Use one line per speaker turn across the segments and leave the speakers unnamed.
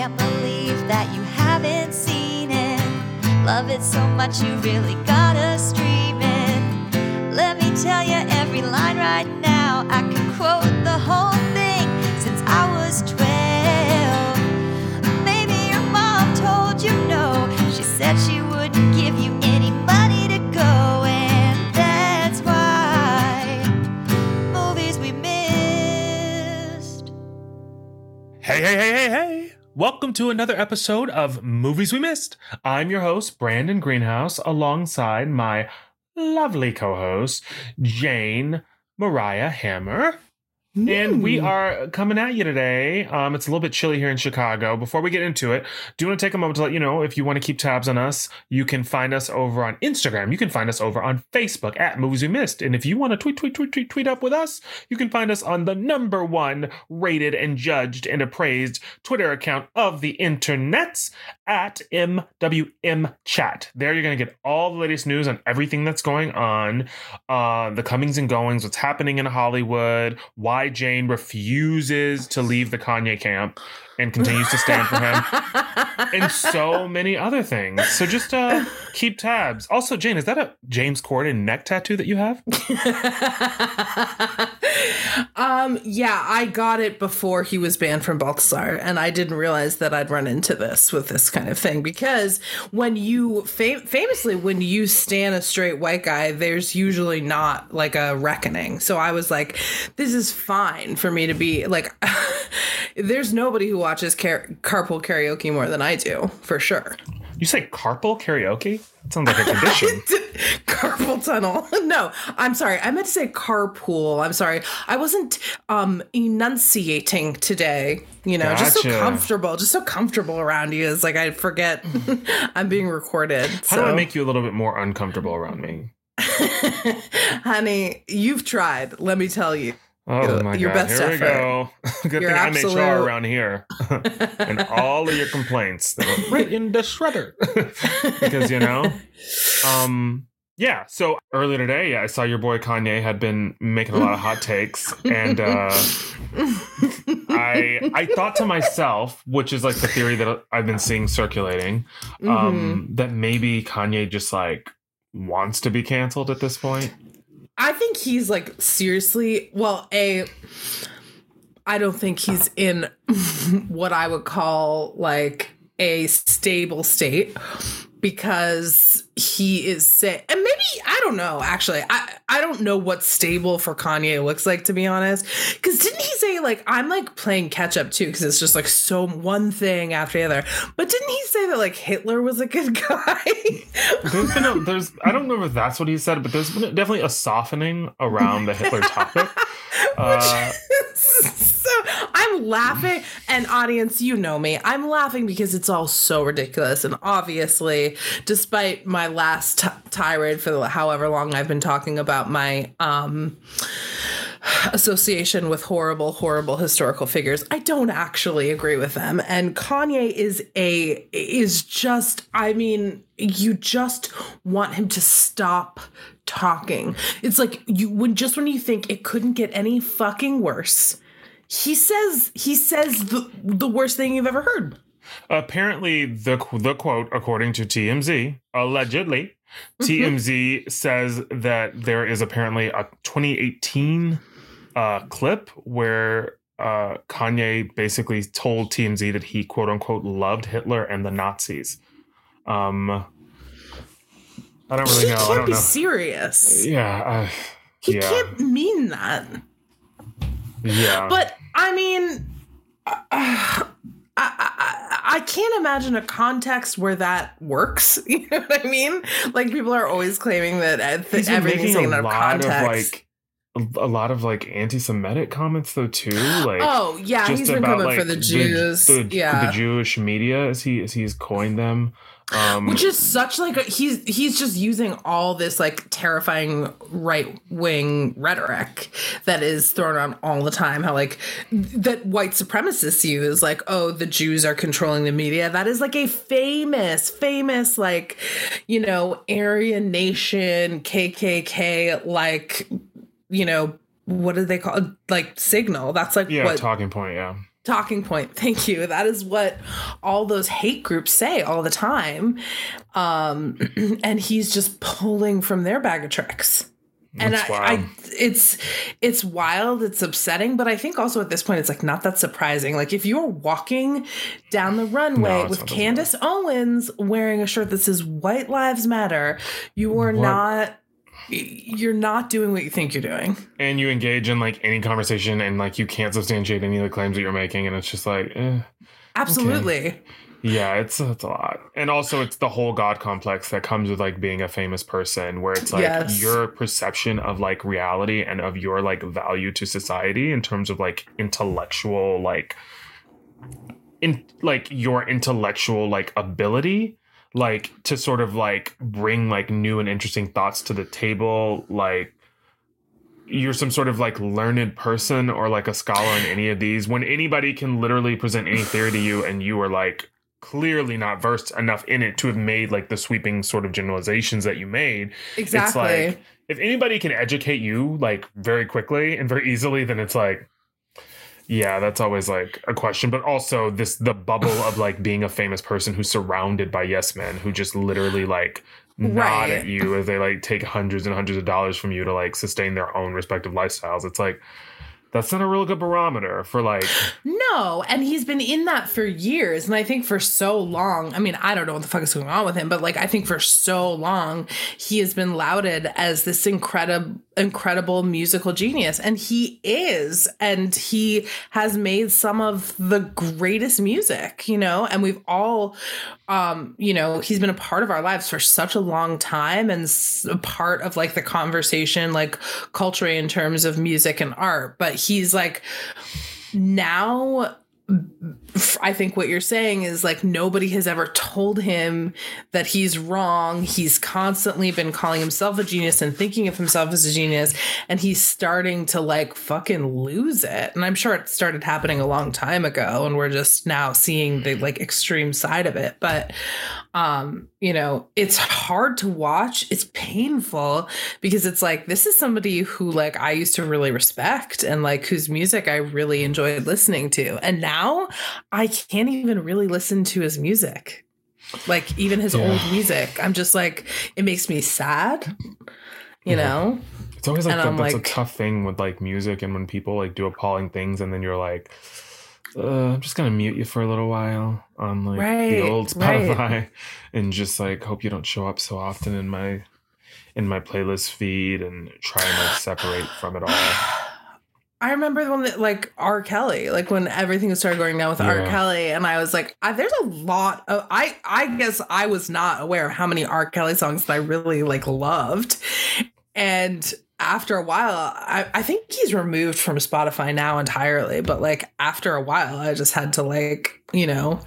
can't believe that you haven't seen it. Love it so much you really gotta stream it. Let me tell you every line right now. I can quote the whole thing since I was 12. Maybe your mom told you no. She said she wouldn't give you any money to go, and that's why movies we missed.
Hey, hey, hey, hey, hey! Welcome to another episode of Movies We Missed. I'm your host, Brandon Greenhouse, alongside my lovely co host, Jane Mariah Hammer. And we are coming at you today. Um, it's a little bit chilly here in Chicago. Before we get into it, do you want to take a moment to let you know if you want to keep tabs on us, you can find us over on Instagram. You can find us over on Facebook at Movies We Missed. And if you want to tweet, tweet, tweet, tweet, tweet up with us, you can find us on the number one rated and judged and appraised Twitter account of the internets at MWM Chat. There you're going to get all the latest news on everything that's going on, uh, the comings and goings, what's happening in Hollywood, why Jane refuses to leave the Kanye camp and continues to stand for him, and so many other things. So just uh, keep tabs. Also, Jane, is that a James Corden neck tattoo that you have?
um, yeah, I got it before he was banned from Balthazar, and I didn't realize that I'd run into this with this kind of thing because when you fam- famously when you stand a straight white guy, there's usually not like a reckoning. So I was like, this is fine for me to be like. there's nobody who watches car- carpool karaoke more than I do, for sure.
You say carpool karaoke? That sounds like a condition.
carpal tunnel. no, I'm sorry. I meant to say carpool. I'm sorry. I wasn't um enunciating today. You know, just so comfortable, just so comfortable around you. It's like I forget I'm being recorded.
How do I make you a little bit more uncomfortable around me?
honey? You've tried. Let me tell you.
Oh my
Your
god!
best
Here
effort.
we go. Good
Your
thing I'm
absolute-
HR around here, and all of your complaints they went right in the shredder because you know, um, yeah. So earlier today, yeah, I saw your boy Kanye had been making a lot of hot takes, and uh, I I thought to myself, which is like the theory that I've been seeing circulating, um, that maybe Kanye just like wants to be canceled at this point.
I think he's like seriously. Well, a. I don't think he's in what I would call like a stable state because he is sick. And maybe I don't know. Actually, I I don't know what stable for Kanye looks like to be honest. Because didn't he say like I'm like playing catch up too? Because it's just like so one thing after the other. But didn't he say that like Hitler was a good guy?
There's been a, there's I don't know if that's what he said, but there's been definitely a softening around the Hitler topic. Uh,
so I'm laughing, and audience, you know me. I'm laughing because it's all so ridiculous, and obviously, despite my last t- tirade for however long I've been talking about my um association with horrible horrible historical figures i don't actually agree with them and kanye is a is just i mean you just want him to stop talking it's like you when just when you think it couldn't get any fucking worse he says he says the, the worst thing you've ever heard
apparently, the the quote, according to TMZ, allegedly, TMZ says that there is apparently a 2018 uh, clip where uh, Kanye basically told TMZ that he quote unquote loved Hitler and the Nazis. Um, I don't really
he
know. I
can't
don't
be
know.
serious
Yeah, uh,
he
yeah.
can't mean that
yeah.
But I mean, uh, I, I, I can't imagine a context where that works. You know what I mean? Like people are always claiming that th-
He's been
everything's taken
a
out of
lot of
context.
like a, lot of like anti-Semitic comments though too. Like
oh yeah, he's been coming for the Jews.
the,
yeah,
the Jewish media as he as he's coined them. Um,
which is such like a, he's he's just using all this like terrifying right wing rhetoric that is thrown around all the time how like that white supremacists use like oh the jews are controlling the media that is like a famous famous like you know aryan nation kkk like you know what do they call it? like signal that's like
yeah,
what
talking point. Yeah,
talking point. Thank you. That is what all those hate groups say all the time. Um, and he's just pulling from their bag of tricks. And I, I, it's it's wild, it's upsetting, but I think also at this point it's like not that surprising. Like if you're walking down the runway
No,
with Candace Owens wearing a shirt that says "White Lives Matter," you are
What?
not you're not doing what you think you're doing.
and you engage in like any conversation and like you can't substantiate any of the claims that you're making and it's just like eh.
Absolutely.
yeah it's it's a lot and also it's the whole god complex that comes with like being a famous person where it's like
Yes.
your perception of like reality and of your like value to society in terms of like intellectual like in like your intellectual like ability like to sort of like bring like new and interesting thoughts to the table like you're some sort of like learned person or like a scholar in any of these when anybody can literally present any theory to you and you are like clearly not versed enough in it to have made like the sweeping sort of generalizations that you made
Exactly.
it's like if anybody can educate you like very quickly and very easily then it's like yeah that's always like a question but also this the bubble of like being a famous person who's surrounded by yes men who just literally like nod
Right.
at you as they like take hundreds and hundreds of dollars from you to like sustain their own respective lifestyles it's like that's not a real good barometer for like
No, and he's been in that for years. And I think for so long, I mean, I don't know what the fuck is going on with him, but like I think for so long he has been lauded as this incredible incredible musical genius. And he is. And he has made some of the greatest music, you know, and we've all um, you know, he's been a part of our lives for such a long time and a part of like the conversation, like culturally in terms of music and art. But he's like now I think what you're saying is like nobody has ever told him that he's wrong. He's constantly been calling himself a genius and thinking of himself as a genius, and he's starting to like fucking lose it. And I'm sure it started happening a long time ago, and we're just now seeing the like extreme side of it. But um, you know, it's hard to watch. It's painful because it's like this is somebody who like I used to really respect and like whose music I really enjoyed listening to. And now I can't even really listen to his music. Like even his
Yeah.
old music. I'm just like it makes me sad. You
Yeah.
know?
It's always like that's
like-
a tough thing with like music and when people like do appalling things and then you're like, uh, I'm just gonna mute you for a little while on like
Right,
the old
right.
Spotify and just like hope you don't show up so often in my in my playlist feed and try and like separate from it all.
I remember the one that like R. Kelly, like when everything started going down with R. Kelly, and I was like, I, "There's a lot of." I I guess I was not aware of how many R. Kelly songs that I really like loved, and after a while, I, I think he's removed from Spotify now entirely. But like after a while, I just had to like you know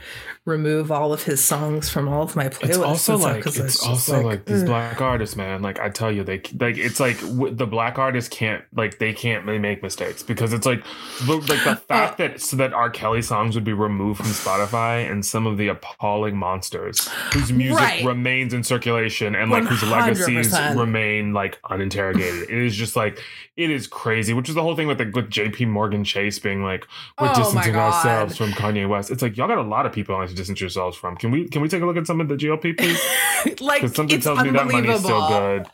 remove all of his songs from all of my playlists.
It's also like
'cause
it's also like, these
ugh.
black artists, man. Like I tell you, they like it's like w- the black artists can't like they can't really make mistakes because it's like the, like the uh. fact that so that R. Kelly songs would be removed from Spotify and some of the appalling monsters whose music
Right.
remains in circulation and like whose legacies remain like uninterrogated. it is just like it is crazy. Which is the whole thing with the with J.P. Morgan Chase being like we're
Oh
distancing ourselves from Kanye West. It's like y'all got a lot of people on to distance yourselves from. Can we can we take a look at some of the GLP, please?
like
something
it's
tells me that money's still good.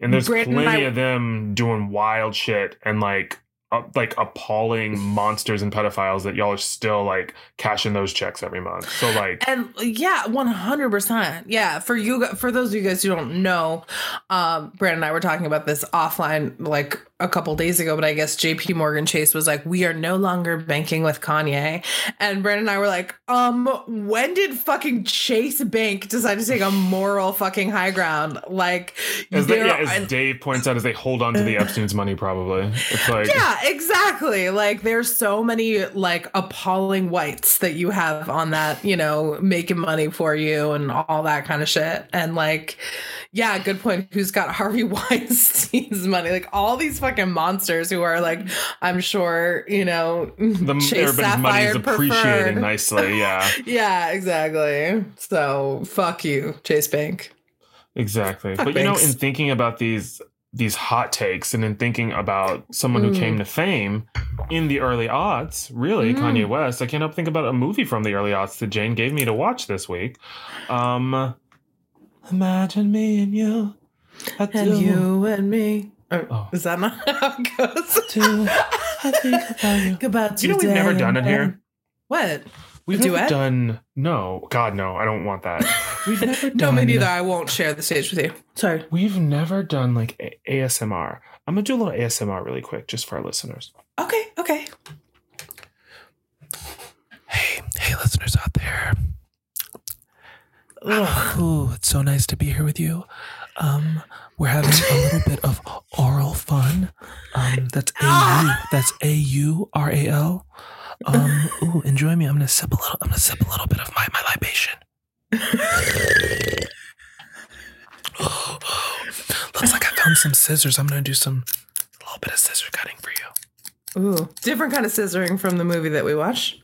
And there's
and
plenty of them doing wild shit and like uh, like appalling monsters and pedophiles that y'all are still like cashing those checks every month. So like
And yeah, one hundred percent. Yeah, for you, for those of you guys who don't know, um, Brandon and I were talking about this offline like a couple days ago. But I guess J.P. Morgan Chase was like, "We are no longer banking with Kanye," and Brandon and I were like, "Um, when did fucking Chase Bank decide to take a moral fucking high ground? Like,
as, they, yeah, as
and-
Dave points out, as they hold on to the Epstein's money, probably it's like
yeah, exactly. Like there's so many like appalling whites that you have on that, you know, making money for you and all that kind of shit. And like, yeah, good point. Who's got Harvey Weinstein's money? Like all these fucking monsters who are like, I'm sure, you know,
the
Chase
everybody's money is
Sapphire
appreciating nicely. Yeah,
Yeah, exactly. So fuck you, Chase Bank.
exactly.
Fuck
but you know, in thinking about these these hot takes and in thinking about someone who
Mm.
came to fame in the early aughts, really,
Mm.
Kanye West, I can't help think about a movie from the early aughts that Jane gave me to watch this week. Um, Imagine me and you.
And you and me. Or,
Oh.
Is that not how it goes?
do. I think about you.
About
You know we've never done it here?
What?
We've
A
never
duet?
done. No, God, no. I don't want that. We've never done.
no,
done.
me neither. I won't share the stage with you. Sorry.
We've never done like a- ASMR. I'm gonna do a little ASMR really quick, just for our listeners.
Okay, okay.
Hey, hey, listeners out there.
Ugh.
Ooh, it's so nice to be here with you. Um, we're having a little bit of oral fun. Um, that's A U. That's A U R A L. Um, ooh, enjoy me. I'm gonna sip a little. I'm gonna sip a little bit of my my libation. Looks like I found some scissors. I'm gonna do some a little bit of scissor cutting for you.
Ooh, different kind of scissoring from the movie that we watched.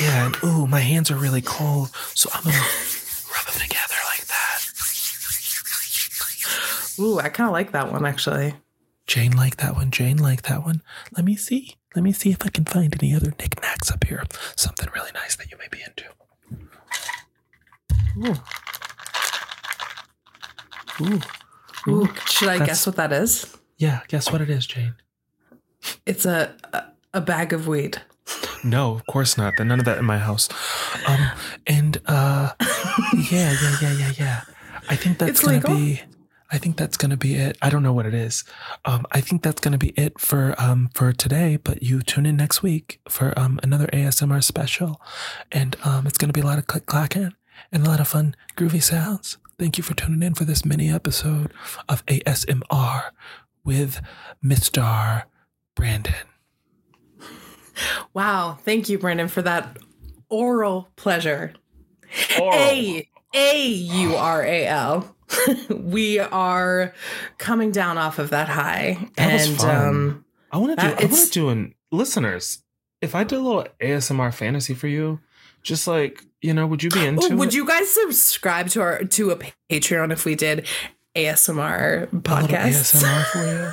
Yeah, and ooh, my hands are really cold, so I'm gonna rub them together
Ooh, I kind of like that one actually.
Jane liked that one. Jane liked that one. Let me see. Let me see if I can find any other knickknacks up here. Something really nice that you may be into. Ooh. Ooh.
Ooh, should I
That's-
guess what that is?
Yeah, guess what it is, Jane?
It's a a, a bag of weed.
No, of course not. There's none of that in my house. Um, and uh, yeah, yeah, yeah, yeah, yeah. I think that's
It's
gonna
legal?
be. I think that's gonna be it. I don't know what it is. Um, I think that's gonna be it for um for today. But you tune in next week for um another ASMR special, and um it's gonna be a lot of click clacking and a lot of fun groovy sounds. Thank you for tuning in for this mini episode of ASMR with Mr. Brandon.
Wow, thank you, Brandon, for that oral pleasure.
Oral.
A A U R A L. We are coming down off of that high,
That
and um,
I want to do. I want to do an listeners. If I did a little ASMR fantasy for you, just like you know, would you be into?
oh, would
it?
you guys subscribe to our to a Patreon if we did ASMR podcasts?
ASMR for you.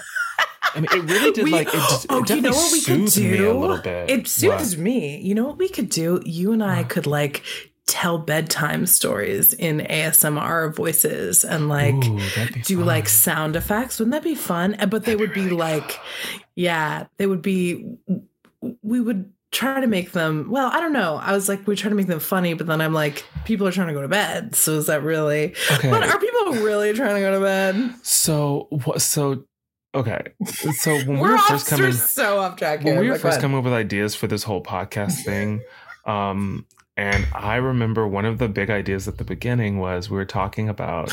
I mean, it really did
We-
like it. Just,
oh,
it
you know what we could
soothed me a
do?
little bit.
It
What?
me. You know what we could do? You and I could like tell bedtime stories in ASMR voices and like
Ooh,
do
fun.
like sound effects. Wouldn't that be fun? But they would be like, yeah, they would be. We would try to make them. Well, I don't know. I was like, we try to make them funny, but then I'm like, people are trying to go to bed. So is that really?
Okay.
But are people really trying to go to bed?
So what? So okay. So when we
We're
first coming,
so off track
when we were
go
first coming up with ideas for this whole podcast thing, um, and I remember one of the big ideas at the beginning was we were talking about,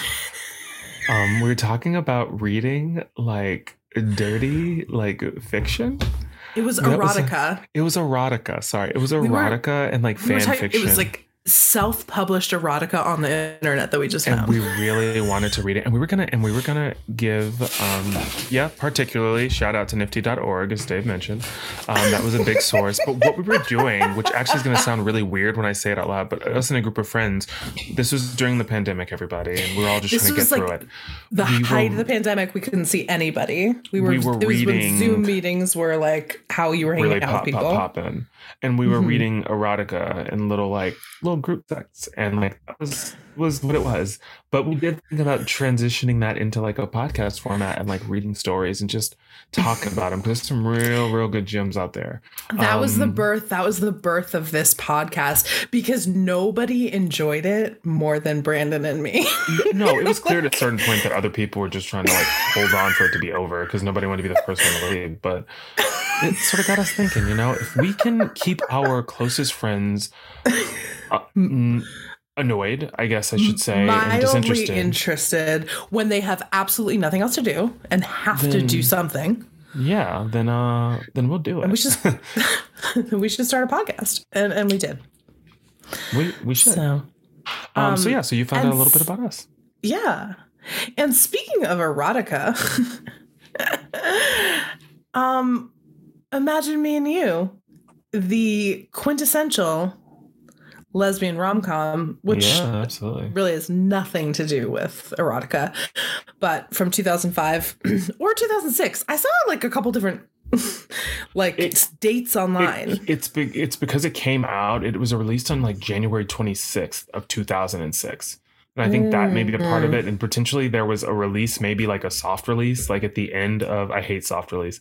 um, we were talking about reading like dirty like fiction.
it was
that was
erotica.
It was erotica. Sorry, it was
We
erotica and like
We
fan
talking-
fiction.
It was like self-published erotica on the internet that we just
and
found.
we really wanted to read it and we were gonna and we were gonna give um yeah particularly shout out to nifty.org as dave mentioned um that was a big source but what we were doing which actually is gonna sound really weird when i say it out loud but us and a group of friends this was during the pandemic everybody and we were all just
This
trying to get
was,
through it
the
we
height
were-
of the pandemic, we couldn't see anybody. We were,
We were
it was when
reading-
Zoom meetings were like how you were hanging
really
out
pop
with
pop
people.
And we were
Mhm.
reading erotica in little like little group texts and like that was was what it was but we did think about transitioning that into like a podcast format and like reading stories and just talking about them because some real real good gems out there
That was the
Um,
birth. That was the birth of this podcast because nobody enjoyed it more than Brandon and me.
no it was clear at a certain point that other people were just trying to like hold on for it to be over because nobody wanted to be the first one to leave but it sort of got us thinking you know if we can keep our closest friends uh, mm, annoyed i guess i should say and
Mildly
disinterested
interested when they have absolutely nothing else to do and have to do something.
yeah then uh then we'll do it
And we should we should start a podcast, and and we did.
we, we should
So
um, so
um,
yeah so you found out a little bit about us
Yeah. And speaking of erotica, um imagine me and you, the quintessential lesbian rom com, which
yeah, absolutely.
really has nothing to do with erotica, but from 2005 or 2006. I saw like a couple different like
It's-
dates online.
It, it's be, it's because it came out. It was released on like January 26th of 2006. And I think that may be a part of
Mm.
it. And potentially there was a release, maybe like a soft release, like at the end of I hate soft release.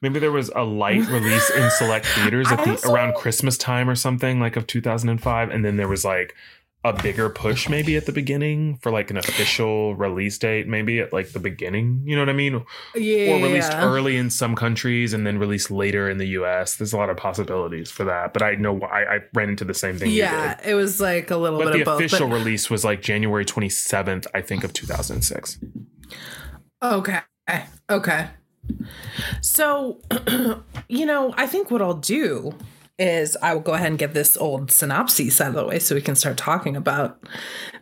Maybe there was a light release in select theaters at the
also-
around Christmas time or something like of 2005. And then there was like a bigger push maybe at the beginning for like an official release date, maybe at like the beginning. You know what I mean?
yeah,
or released early in some countries and then released later in the US. There's a lot of possibilities for that, but I know I, I ran into the same thing.
Yeah, it was like a little
But
bit
the
of both.
The official
but-
release was like January 27th, I think, of 2006.
Okay. Okay. So, you know, I think what I'll do is I will go ahead and get this old synopsis out of the way so we can start talking about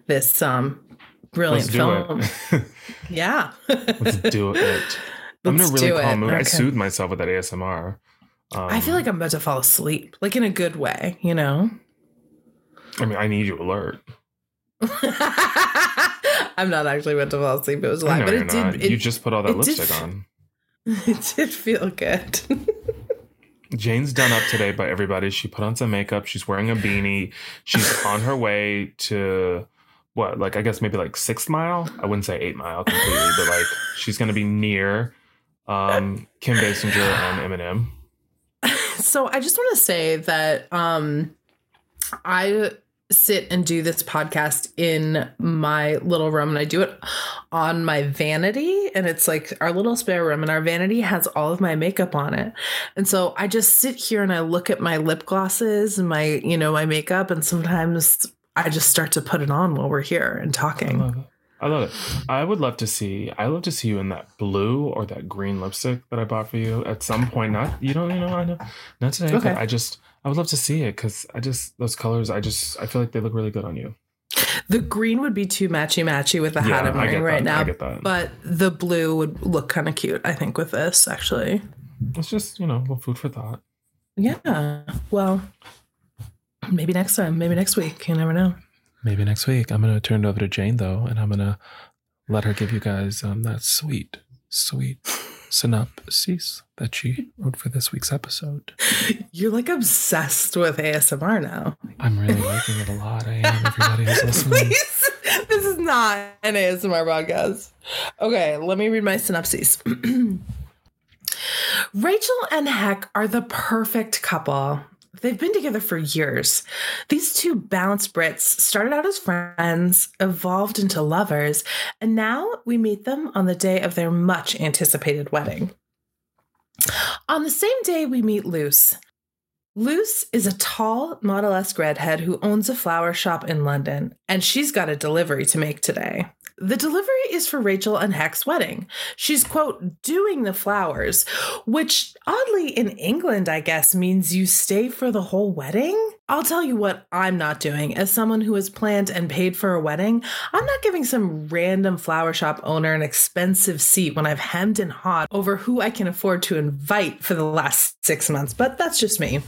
this um brilliant film. Yeah.
Let's do it. I'm
Let's
gonna really calm mood. I
Okay.
soothed myself with that ASMR. Um,
I feel like I'm about to fall asleep, like in a good way, you know?
I mean, I need you alert.
I'm not actually about to fall asleep. It was a lie, but it did. It,
you just put all that
it did
lipstick on.
it did feel good.
Jane's done up today by everybody. She put on some makeup. She's wearing a beanie. She's on her way to what, like I guess maybe like six mile. I wouldn't say eight mile completely, but like she's gonna be near um, Kim Basinger and Eminem.
so I just want to say that um I sit and do this podcast in my little room and I do it on my vanity and it's like our little spare room and our vanity has all of my makeup on it. And so I just sit here and I look at my lip glosses and my, you know, my makeup and sometimes I just start to put it on while we're here and
I
talking.
love it. I love it. I would love to see. I love to see you in that blue or that green lipstick that I bought for you at some point. Not you don't you know I know not today.
Okay.
But I just I would love to see it because I just those colors. I just I feel like they look really good on you.
The green would be too matchy matchy with the hat I'm
I
wearing
get
right
that.
now.
I get that.
But the blue would look kind of cute, I think, with this actually.
it's just you know food for thought.
Yeah. Well, maybe next time. Maybe next week. You never know.
Maybe next week. I'm gonna turn it over to Jane though, and I'm gonna let her give you guys um that sweet, sweet synopsis that she wrote for this week's episode.
You're like obsessed with ASMR now.
I'm really liking it a lot. I am. Everybody who's listening.
Please. This is not an ASMR podcast. Okay, let me read my synopsis. Rachel and Heck are the perfect couple. They've been together for years. These two balanced Brits started out as friends, evolved into lovers, and now we meet them on the day of their much anticipated wedding. On the same day, we meet Luce. Luce is a tall, model esque redhead who owns a flower shop in London, and she's got a delivery to make today. The delivery is for Rachel and Heck's wedding. She's, quote, doing the flowers, which oddly in England, I guess, means you stay for the whole wedding. I'll tell you what I'm not doing. As someone who has planned and paid for a wedding, I'm not giving some random flower shop owner an expensive seat when I've hemmed and hawed over who I can afford to invite for the last six months, but that's just me.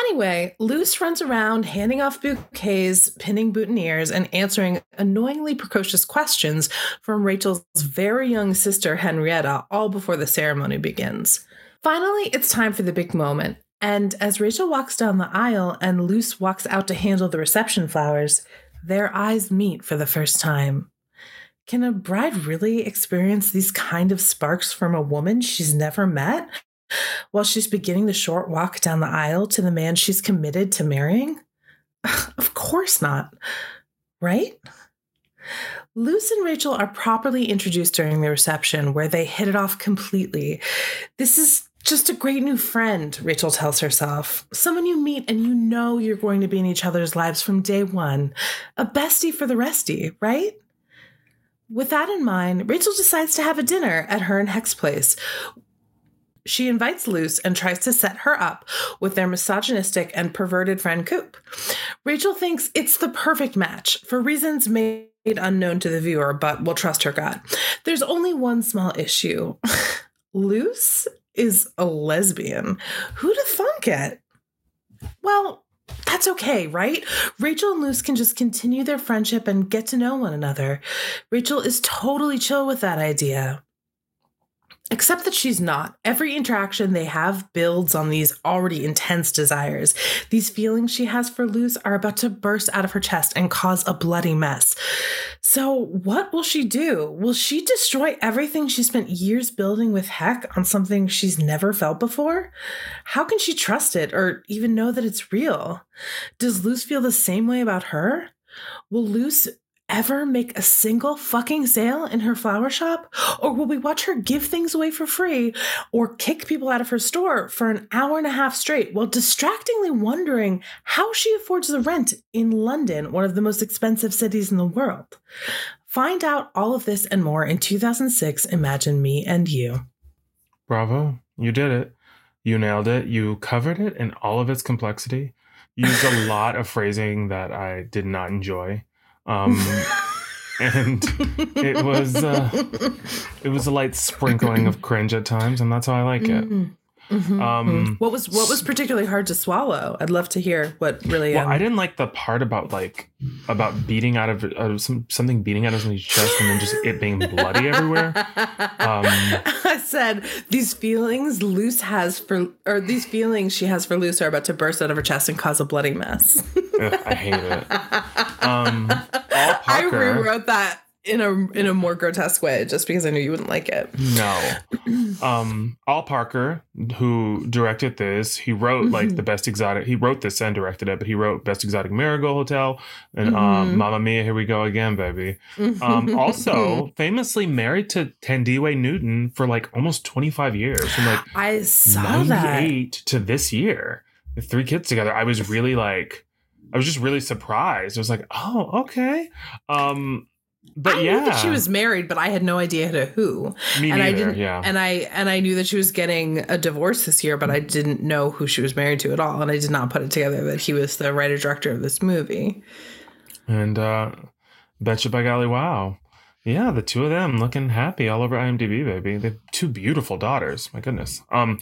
Anyway, Luce runs around handing off bouquets, pinning boutonnieres, and answering annoyingly precocious questions from Rachel's very young sister, Henrietta, all before the ceremony begins. Finally, it's time for the big moment. And as Rachel walks down the aisle and Luce walks out to handle the reception flowers, their eyes meet for the first time. Can a bride really experience these kind of sparks from a woman she's never met? While she's beginning the short walk down the aisle to the man she's committed to marrying? Of course not, right? Luce and Rachel are properly introduced during the reception where they hit it off completely. This is just a great new friend, Rachel tells herself. Someone you meet and you know you're going to be in each other's lives from day one. A bestie for the restie, right? With that in mind, Rachel decides to have a dinner at her and Heck's place, she invites Luce and tries to set her up with their misogynistic and perverted friend Coop. Rachel thinks it's the perfect match for reasons made unknown to the viewer, but we'll trust her gut. There's only one small issue Luce is a lesbian. Who'd have thunk it? Well, that's that's okay, right? Rachel and Luce can just continue their friendship and get to know one another. Rachel is totally chill with that idea. Except that she's not. Every interaction they have builds on these already intense desires. These feelings she has for Luce are about to burst out of her chest and cause a bloody mess. So, what will she do? Will she destroy everything she spent years building with Heck on something she's never felt before? How can she trust it or even know that it's real? Does Luce feel the same way about her? Will Luce ever make a single fucking sale in her flower shop? Or will we watch her give things away for free or kick people out of her store for an hour and a half straight while distractingly wondering how she affords the rent in London, one of the most expensive cities in the world? Find out all of this and more in 2006 Imagine Me and You.
Bravo. You did it. You nailed it. You covered it in all of its complexity. You used a lot of phrasing that I did not enjoy. Um, and it was uh, it was a light sprinkling of cringe at times, and that's how I like it.
Mhm, mhm,
Um,
mhm. what was what was particularly hard to swallow? I'd love to hear what really.
Well,
um,
I didn't like the part about like about beating out of uh, some something beating out of somebody's chest and then just it being bloody everywhere. Um,
I said these feelings Luce has for, or these feelings she has for Luce are about to burst out of her chest and cause a bloody mess.
ugh, I hate it. Um, Al
I rewrote that in a in a more grotesque way just because I knew you wouldn't like it.
No. Um, Ol Parker, who directed this, he wrote
Mm-hmm.
like the best exotic. He wrote this and directed it, but he wrote Best Exotic Marigold Hotel and
Mhm.
um, Mamma Mia, Here We Go Again, baby. Um, also, famously married to Thandiwe Newton for like almost 25 years, from like
I saw that.
98 to this year, with three kids together. I was really like, I was just really surprised. I was like, oh, okay. Um, but
I
yeah,
knew that she was married, but I had no idea to who.
me
and I
neither,
didn't
yeah.
and I and I knew that she was getting a divorce this year, but I didn't know who she was married to at all. And I did not put it together that he was the writer director of this movie.
And uh betcha by golly wow. Yeah, the two of them looking happy all over IMDb, baby. They have two beautiful daughters. My goodness. Um,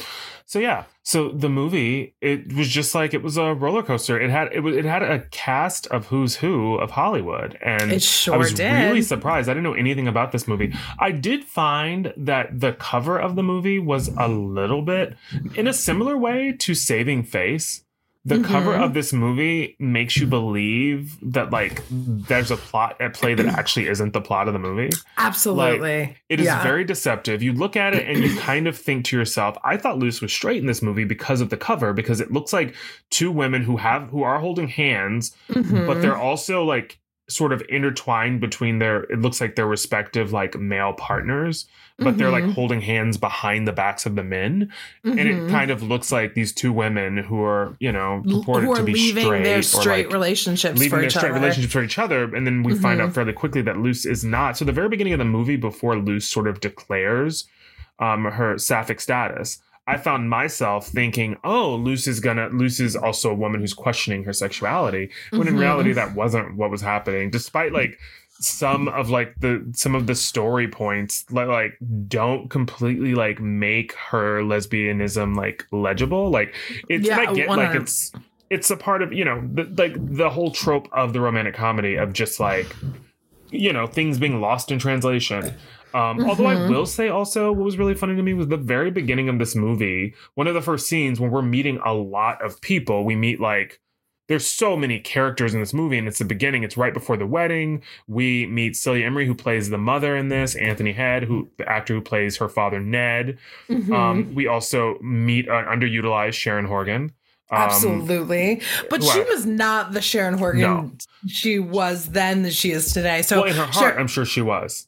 so yeah, so the movie it was just like it was a roller coaster. It had it was it had a cast of who's who of Hollywood, and
It sure
I was
did.
really surprised. I didn't know anything about this movie. I did find that the cover of the movie was a little bit in a similar way to Saving Face. The cover
Mhm.
of this movie makes you believe that like there's a plot at play that actually isn't the plot of the movie.
Absolutely.
It is
Yeah.
very deceptive. You look at it and you kind of think to yourself, I thought Luce was straight in this movie because of the cover, because it looks like two women who have who are holding hands, but
Mhm.
they're also like sort of intertwined between their it looks like their respective like male partners, but they're like
Mhm.
holding hands behind the backs of the men. And it
Mhm.
kind of looks like these two women who are, you know, purported to be
leaving
straight,
their
or
straight
like,
relationships
leaving their
each
straight
other.
relationships for each other and then we find
Mhm.
out fairly quickly that luce is not so the very beginning of the movie before luce sort of declares um, her sapphic status i found myself thinking oh luce is gonna luce is also a woman who's questioning her sexuality when in
Mhm.
reality that wasn't what was happening. Despite like some of like the some of the story points like, like don't completely like make her lesbianism like legible. Like it's
Yeah,
i get like it's it's a part of you know the, like the whole trope of the romantic comedy of just like you know things being lost in translation um, although I
Mhm.
will say also what was really funny to me was the very beginning of this movie. One of the first scenes when we're meeting a lot of people, we meet like there's so many characters in this movie, and it's the beginning. It's right before the wedding. We meet Celia Imrie, who plays the mother in this. Anthony Head, who the actor who plays her father Ned.
Mhm.
Um, we also meet an underutilized Sharon Horgan. Um,
Absolutely. But she was not the Sharon Horgan
No.
she was then that she is today. So
well, in her heart,
Sharon-
I'm sure she was.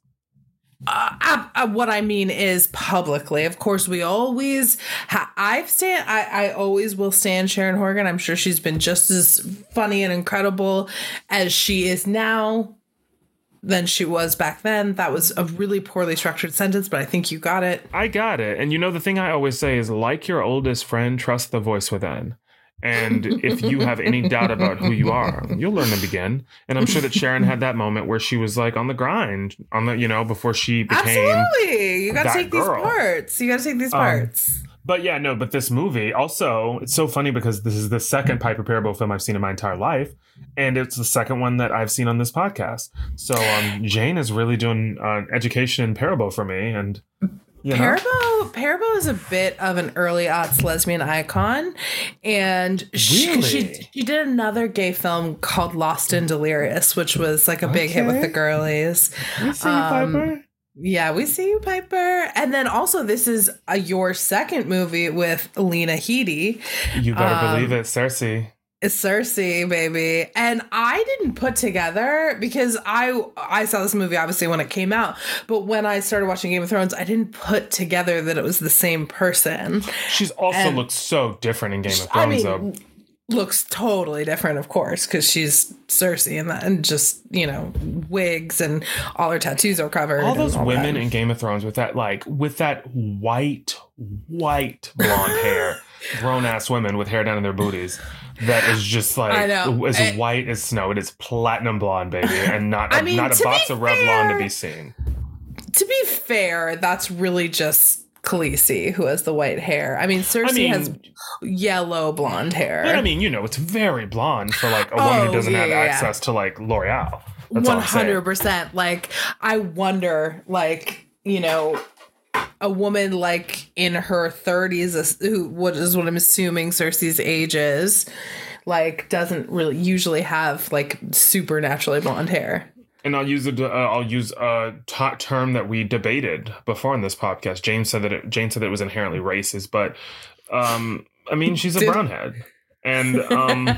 Uh, uh, uh, what I mean is publicly. Of course, we always. Ha- I've stand. I, I always will stand Sharon Horgan. I'm sure she's been just as funny and incredible as she is now than she was back then. That was a really poorly structured sentence, but I think you got it.
I got it. And you know, the thing I always say is like your oldest friend, trust the voice within. And if you have any doubt about who you are, you'll learn to begin. And I'm sure that Sharon had that moment where she was like on the grind, on the, you know, before she became.
Absolutely, you got to
that
take these parts. You got to take these
Um,
parts.
But yeah, no, but this movie also, it's so funny because this is the second Piper Perabo film I've seen in my entire life. And it's the second one that I've seen on this podcast. So um, Jane is really doing uh, education in Perabo for me. And, you know,
Perabo, Perabo is a bit of an early aughts lesbian icon, and she,
Really?
she she did another gay film called Lost and Delirious, which was like a big hit with the girlies.
you see
um,
Piper?
Yeah, we see you, Piper. And then also, this is a, your second movie with Lena Headey.
You better
um,
believe it, Cersei.
It's Cersei, baby. And I didn't put together because I I saw this movie obviously when it came out, but when I started watching Game of Thrones, I didn't put together that it was the same person.
She's also
and-
looks so different in Game of Thrones,
I mean,
though.
looks totally different, of course, because she's Cersei and that, and just you know wigs and all her tattoos are covered.
all those women
that.
in Game of Thrones with that like with that white white blonde hair, grown ass women with hair down in their booties. That is just like
I know.
as
Eh.
white as snow. It is platinum blonde, baby, and not
I mean,
not a box of Revlon to be seen.
to be fair, that's really just Khaleesi who has the white hair. I mean, Cersei
mean-
has yellow blonde hair.
But I mean, you know, it's very blonde for like a woman
Oh,
who doesn't have
yeah, yeah.
access to like L'Oreal.
One hundred percent. Like I wonder, like you know, a woman like in her thirties, who what is what I'm assuming Cersei's age is, like doesn't really usually have like supernaturally blonde hair.
And I'll use a uh, I'll use a t- term that we debated before in this podcast. James said that it, Jane said that it was inherently racist, but um, I mean she's a brownhead, and um,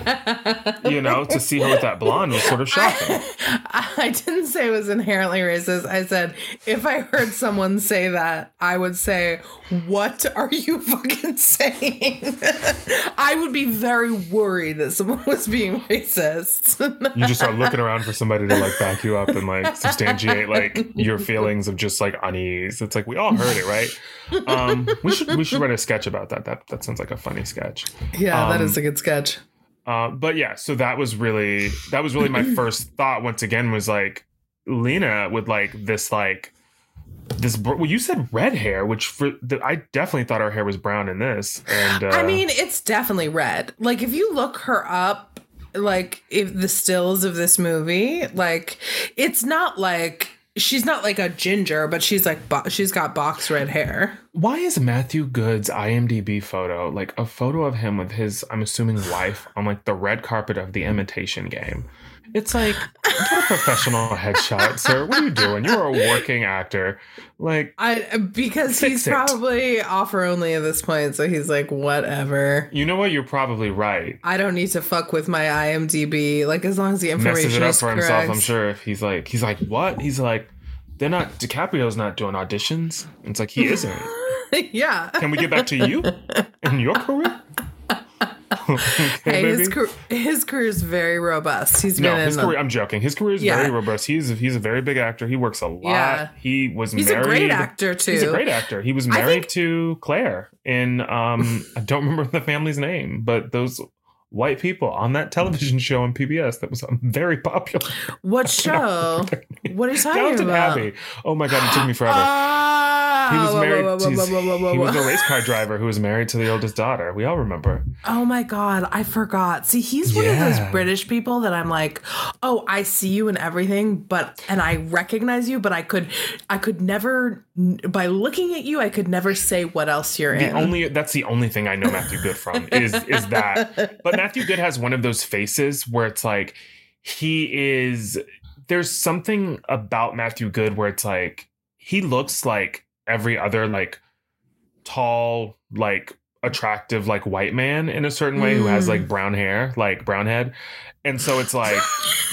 you know to see her with that blonde was sort of shocking.
I, I didn't say it was inherently racist. I said if I heard someone say that, I would say, "What are you fucking saying?" I would be very worried that someone was being racist.
You just start looking around for somebody to like back you up and like substantiate like your feelings of just like unease. It's like we all heard it, right? Um, we should we should write a sketch about that. That that sounds like a funny sketch.
yeah, that
Um,
is a good sketch.
Uh, but yeah, so that was really that was really my first thought. Once again, was like Lena with like this like this. br- Well, you said red hair, which for the, I definitely thought her hair was brown in this. And uh,
I mean, it's definitely red. Like if you look her up, like if the stills of this movie, like it's not like she's not like a ginger, but she's like bo- she's got box red hair.
why is Matthew Goode's IMDb photo like a photo of him with his I'm assuming wife on like the red carpet of the Imitation Game? It's like get a professional headshot, sir. What are you doing? You're a working actor. Like
I because he's
it.
probably offer only at this point, so he's like, whatever.
you know what? You're probably right.
I don't need to fuck with my IMDb. Like as long as the information
messes it up
is
for
correct.
himself. I'm sure if he's like, he's like, what? He's like, they're not. DiCaprio's not doing auditions. And it's like he isn't.
yeah.
Can we get back to you and your career? okay,
his career, his career is very robust. He's
No,
been
his career. I'm joking. His career is
Yeah.
very robust. He's he's a very big actor. He works a lot.
Yeah.
He was
he's
married.
a great actor too.
He's a great actor. He was married
think-
to Claire in um I don't remember the family's name, but those white people on that television show on PBS that was very popular.
What show? What are you talking
Downton
about?
Abbey. Oh my god, it took me forever.
Ah,
he was married.
whoa, whoa, whoa,
he was the race car driver who was married to the oldest daughter. We all remember.
Oh my god, I forgot. See, he's one of those British people that I'm like, oh, I see you and everything, but and I recognize you, but I could, I could never, by looking at you, I could never say what else you're
The
in.
only that's the only thing I know Matthew Goode from is is that. But Matthew Goode has one of those faces where it's like he is. There's something about Matthew Goode where it's like he looks like every other like tall like attractive like white man in a certain way who has
Mm.
like brown hair like brown head and so it's like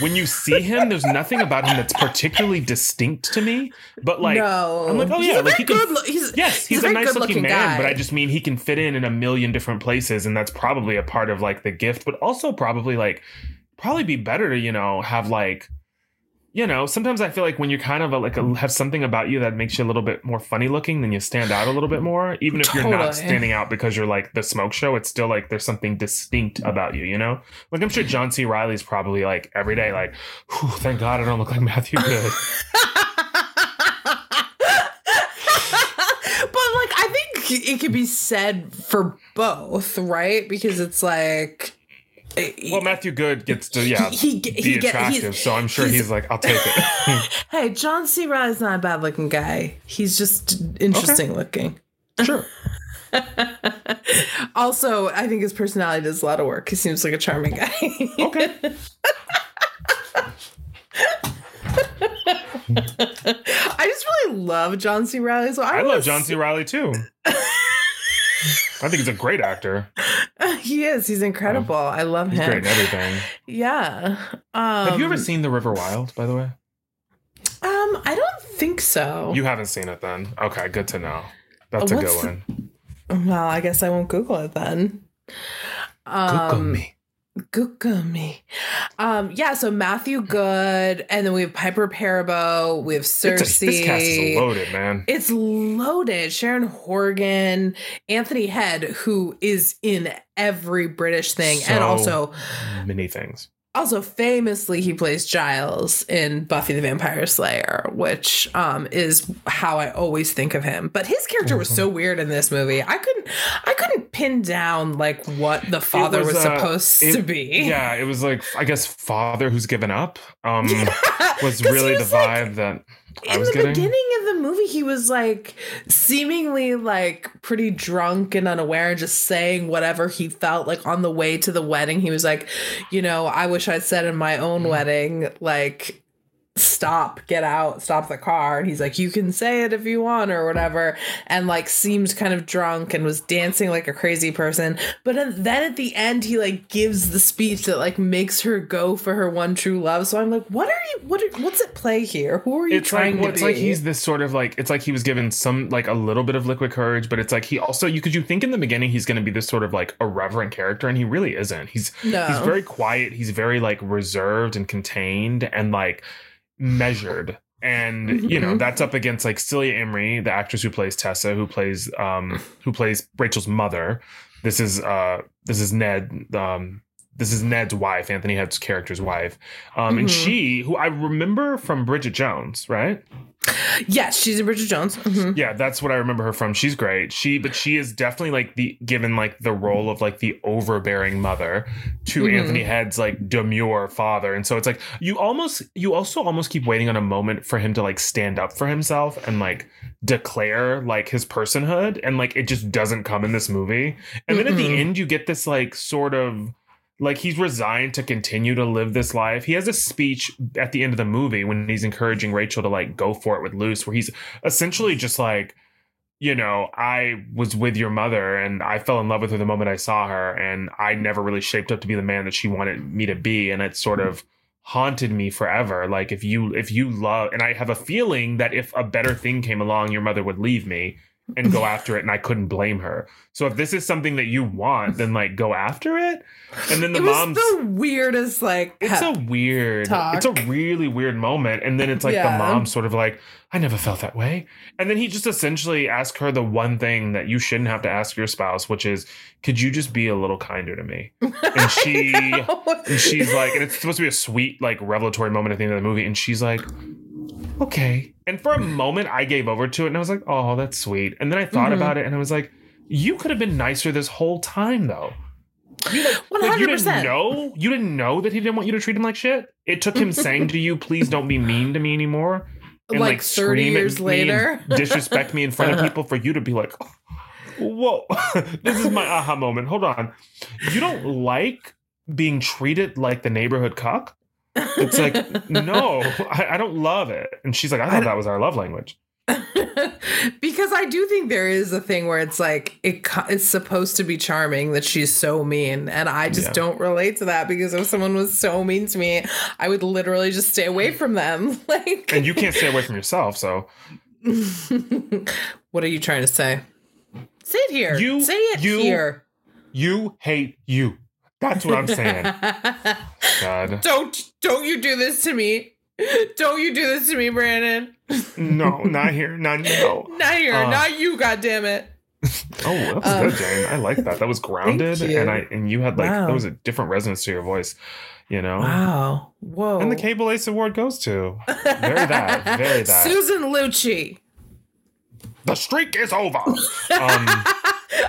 when you see him there's nothing about him that's particularly distinct to me but like
no,
I'm like, oh, yeah, like, he can-.
Lo- he's
Yes, he's,
He's
a,
a
nice looking man,
guy.
but I just mean he can fit in in a million different places, and that's probably a part of like the gift, but also probably like probably be better to you know have like you know sometimes I feel like when you're kind of a, like a, have something about you that makes you a little bit more funny looking, then you stand out a little bit more, even if you're not standing out because you're like the smoke show. It's still like there's something distinct about you, you know. Like I'm sure John C. Reilly's probably like every day like, thank God I don't look like Matthew Goode.
but like I think it could be said for both, right? Because it's like
Well, Matthew Goode gets to yeah
He- he-
be
he
attractive, so I'm sure he's,
he's-
like, I'll take it.
hey, John C. Reilly's not a bad looking guy. He's just interesting looking.
sure.
Also, I think his personality does a lot of work. He seems like a charming guy.
Okay.
I just really love John C. Reilly. So I,
I love John C. Reilly too. I think he's a great actor.
He is. He's incredible. I love
He's
him.
great in everything.
Yeah. Um,
Have you ever seen The River Wild, by the way?
Um, I don't think so.
You haven't seen it then. Okay, good to know. That's a
What's
good
the-
one.
well, I guess I won't Google it then. Um, Google me. Um, yeah, so Matthew Goode, and then we have Piper Perabo, we have
It's a,
Cersei.
this cast is loaded, man.
It's loaded. Sharon Horgan, Anthony Head, who is in every British thing, and also
Many things.
Also famously he plays Giles in Buffy the Vampire Slayer, which um is how I always think of him. But his character was so weird in this movie. I couldn't I couldn't pin down like what the father was,
was, uh,
supposed
it-
to be.
Yeah, it was like I guess father who's given up. Um, was really
was,
the
like,
vibe that
in the
getting.
beginning of the movie he was like seemingly like pretty drunk and unaware and just saying whatever he felt like on the way to the wedding he was like you know i wish i'd said in my own
Mm.
wedding like stop get out stop the car and he's like you can say it if you want or whatever and like seemed kind of drunk and was dancing like a crazy person but then at the end he like gives the speech that like makes her go for her one true love so i'm like what are you what are, what's at play here who are you
it's like
trying
well,
to
it's
be
like he's this sort of like it's like he was given some like a little bit of liquid courage, but it's like he also you could you think in the beginning he's going to be this sort of like irreverent character, and he really isn't. He's
No.
he's very quiet. He's very like reserved and contained and like measured. And you know
Mhm.
that's up against like Celia Imrie, the actress who plays Tessa, who plays um who plays Rachel's mother. This is uh this is Ned um this is Ned's wife, Anthony Head's character's wife. Um and
Mhm.
she who I remember from Bridget Jones, right?
Yes, she's in Bridget Jones. Mhm.
Yeah, that's what I remember her from. She's great. She, but she is definitely like the given like the role of like the overbearing mother to
Mhm.
Anthony Head's like demure father, and so it's like you almost you also almost keep waiting on a moment for him to like stand up for himself and like declare like his personhood, and like it just doesn't come in this movie. And then at the end, you get this like sort of like he's resigned to continue to live this life. He has a speech at the end of the movie when he's encouraging Rachel to like go for it with Luce, where he's essentially just like, you know, I was with your mother and I fell in love with her the moment I saw her, and I never really shaped up to be the man that she wanted me to be, and it sort of haunted me forever. Like if you if you love, and I have a feeling that if a better thing came along, your mother would leave me and go after it, and I couldn't blame her. So if this is something that you want, then like go after it. And then the
it was
mom's
the weirdest like
it's a weird
talk.
it's a really weird moment and then it's like
Yeah.
the mom sort of like i never felt that way and then he just essentially asked her the one thing that you shouldn't have to ask your spouse which is could you just be a little kinder to me and she and she's like and it's supposed to be a sweet like revelatory moment at the end of the movie and she's like okay. And for a moment i gave over to it and i was like oh that's sweet. And then i thought
Mhm.
about it and i was like you could have been nicer this whole time though. You, like, like, you didn't know you didn't know that he didn't want you to treat him like shit? It took him saying to you please don't be mean to me anymore and
Like
like,
30
scream at
years later.
disrespect me in front of people for you to be like whoa. This is my aha moment. Hold on. You don't like being treated like the neighborhood cuck it's like no I, I don't love it and she's like i thought that was our love language
because I do think there is a thing where it's like it it's supposed to be charming that she's so mean, and I just
Yeah.
don't relate to that because if someone was so mean to me, I would literally just stay away from them. Like,
and you can't stay away from yourself so
what are you trying to say? Say it here.
You-
say it
you-
here.
you hate you that's what i'm saying god
don't don't you do this to me? Don't you do this to me, Brandon?
no not here not no
Not here,
Uh,
not you. God damn it!
Oh, that was
Um,
good, Jane. I like that. That was grounded, and I and you had like
Wow.
there was a different resonance to your voice, you know.
Wow. Whoa.
And the Cable Ace Award goes to very that, very that.
Susan Lucci.
the streak is over. Um,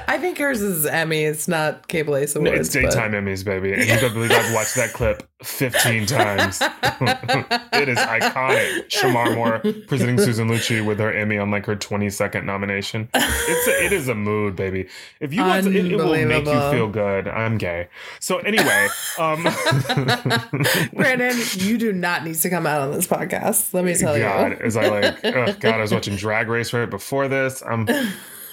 I think hers is Emmy. It's not Cable Ace Awards.
it's daytime Emmys, baby, and you better believe I've watched that clip fifteen times. it is iconic. Shemar Moore presenting Susan Lucci with her Emmy on like her twenty second nomination. It's a, it is a mood, baby. If you want, to, it, it will make you feel good. I'm gay. So anyway, um,
Brandon, you do not need to come out on this podcast. Let me tell
God,
you.
as I like, oh God, I was watching Drag Race right before this. I'm,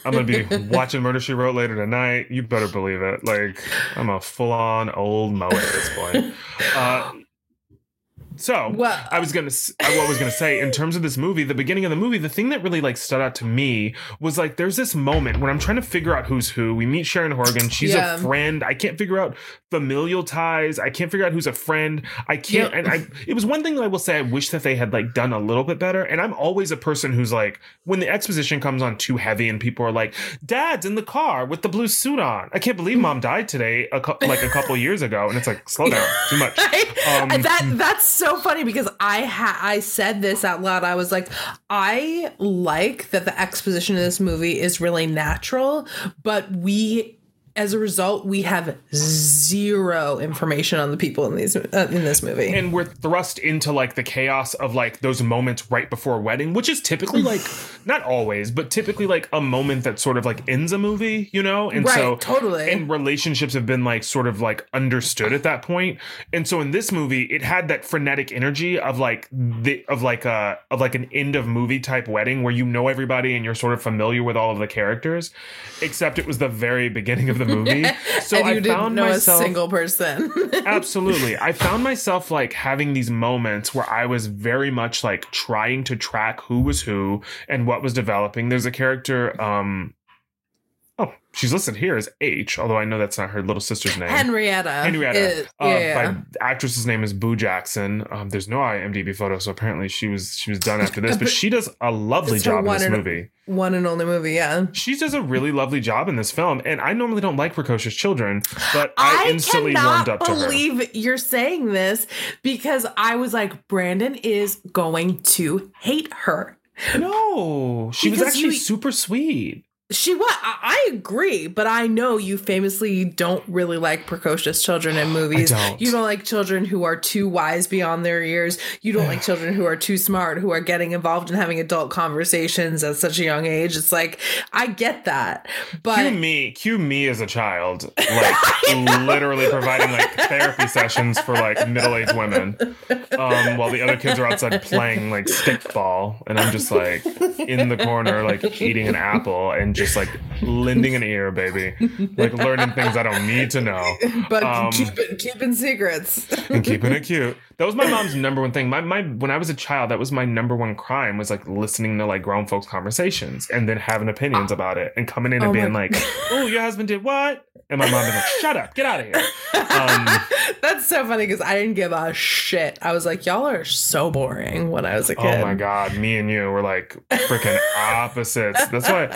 I'm gonna be watching Murder She Wrote later tonight. You better believe it. Like, I'm a full on old moe at this point. Uh, so
Well-
I was gonna, what I was gonna say in terms of this movie, the beginning of the movie, the thing that really like stood out to me was like, there's this moment when I'm trying to figure out who's who. We meet Sharon Horgan. She's
Yeah.
a friend. I can't figure out familial ties. I can't figure out who's a friend. I can't.
Yep.
And I, it was one thing that I will say I wish that they had like done a little bit better. And I'm always a person who's like, when the exposition comes on too heavy and people are like, "Dad's in the car with the blue suit on." I can't believe Mom died today, a cou- like a couple years ago. And it's like, slow down, too much. Um,
that that's so funny because I ha- I said this out loud. I was like, I like that the exposition of this movie is really natural, but we as a result we have zero information on the people in these uh, in this movie.
and we're thrust into like the chaos of like those moments right before a wedding, which is typically like not always, but typically like a moment that sort of like ends a movie, you know? And
Right,
so
totally.
and relationships have been like sort of like understood at that point. And so in this movie, it had that frenetic energy of like the of like a of like an end of movie type wedding where you know everybody and you're sort of familiar with all of the characters, except it was the very beginning of the movie. So I
didn't
found
know
myself
a single person.
Absolutely. I found myself like having these moments where I was very much like trying to track who was who and what was developing. There's a character, um, she's listed here as H, although I know that's not her little sister's name.
Henrietta.
Henrietta.
is-
uh,
yeah,
the actress's name is Boo Jackson. Um, there's no IMDb photo, so apparently she was she was done after this. But she does a lovely job in this
and-
movie.
One and only movie, yeah.
She does a really lovely job in this film, and I normally don't like precocious children, but I,
I,
instantly warmed up to her.
I believe you're saying this because I was like, Brandon is going to hate her.
No, she was actually
you-
super sweet.
She what? I, I agree, but I know you famously don't really like precocious children in movies.
don't.
You don't like children who are too wise beyond their years. You don't like children who are too smart, who are getting involved in having adult conversations at such a young age. It's like I get that, but
Cue me, cue me as a child, like literally providing like therapy sessions for like middle-aged women, um, while the other kids are outside playing like stickball, and I'm just like in the corner, like eating an apple and just like lending an ear, baby, like learning things I don't need to know.
but
um,
keeping keeping secrets.
and keeping it cute. That was my mom's number one thing. My my when I was a child, that was my number one crime was like listening to like grown folks conversations and then having opinions about it and coming in and
Oh
being like, "Oh, your husband did what?" And my mom being like, "Shut up, get out of here." Um,
That's so funny because I didn't give a shit. I was like, y'all are so boring when I was a kid.
oh my god, me and you were like freaking opposites. That's why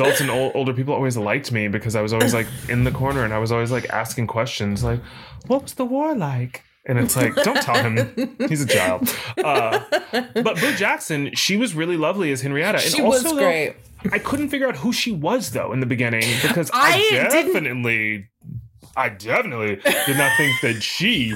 adults and ol- older people always liked me because I was always like in the corner and I was always like asking questions like, "What was the war like?" And it's like, don't tell him. He's a child. Uh, but Boo Jackson, she was really lovely as Henrietta. And
She
also,
was
though,
great.
I couldn't figure out who she was though in the beginning because
I
I,
didn't-
definitely, I definitely did not think that she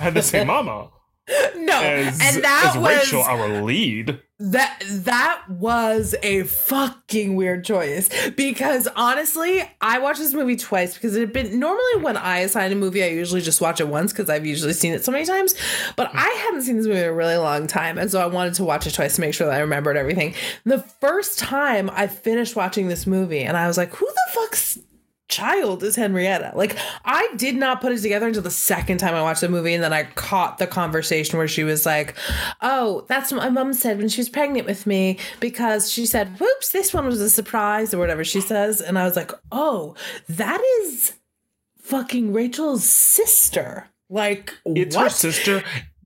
had the same mama
No,
as,
and that
as
was
Rachel, our lead.
that that was a fucking weird choice because honestly, I watched this movie twice because it had been normally when I assign a movie, I usually just watch it once because I've usually seen it so many times. But I hadn't seen this movie in a really long time, and so I wanted to watch it twice to make sure that I remembered everything. The first time I finished watching this movie, and I was like, "Who the fuck's?" Child is Henrietta. Like I did not put it together until the second time I watched the movie and then I caught the conversation where she was like, "Oh, that's what my mom said when she was pregnant with me because she said, "Whoops, this one was a surprise" or whatever she says." And I was like, "Oh, that is fucking Rachel's sister." Like
It's
what?
her sister.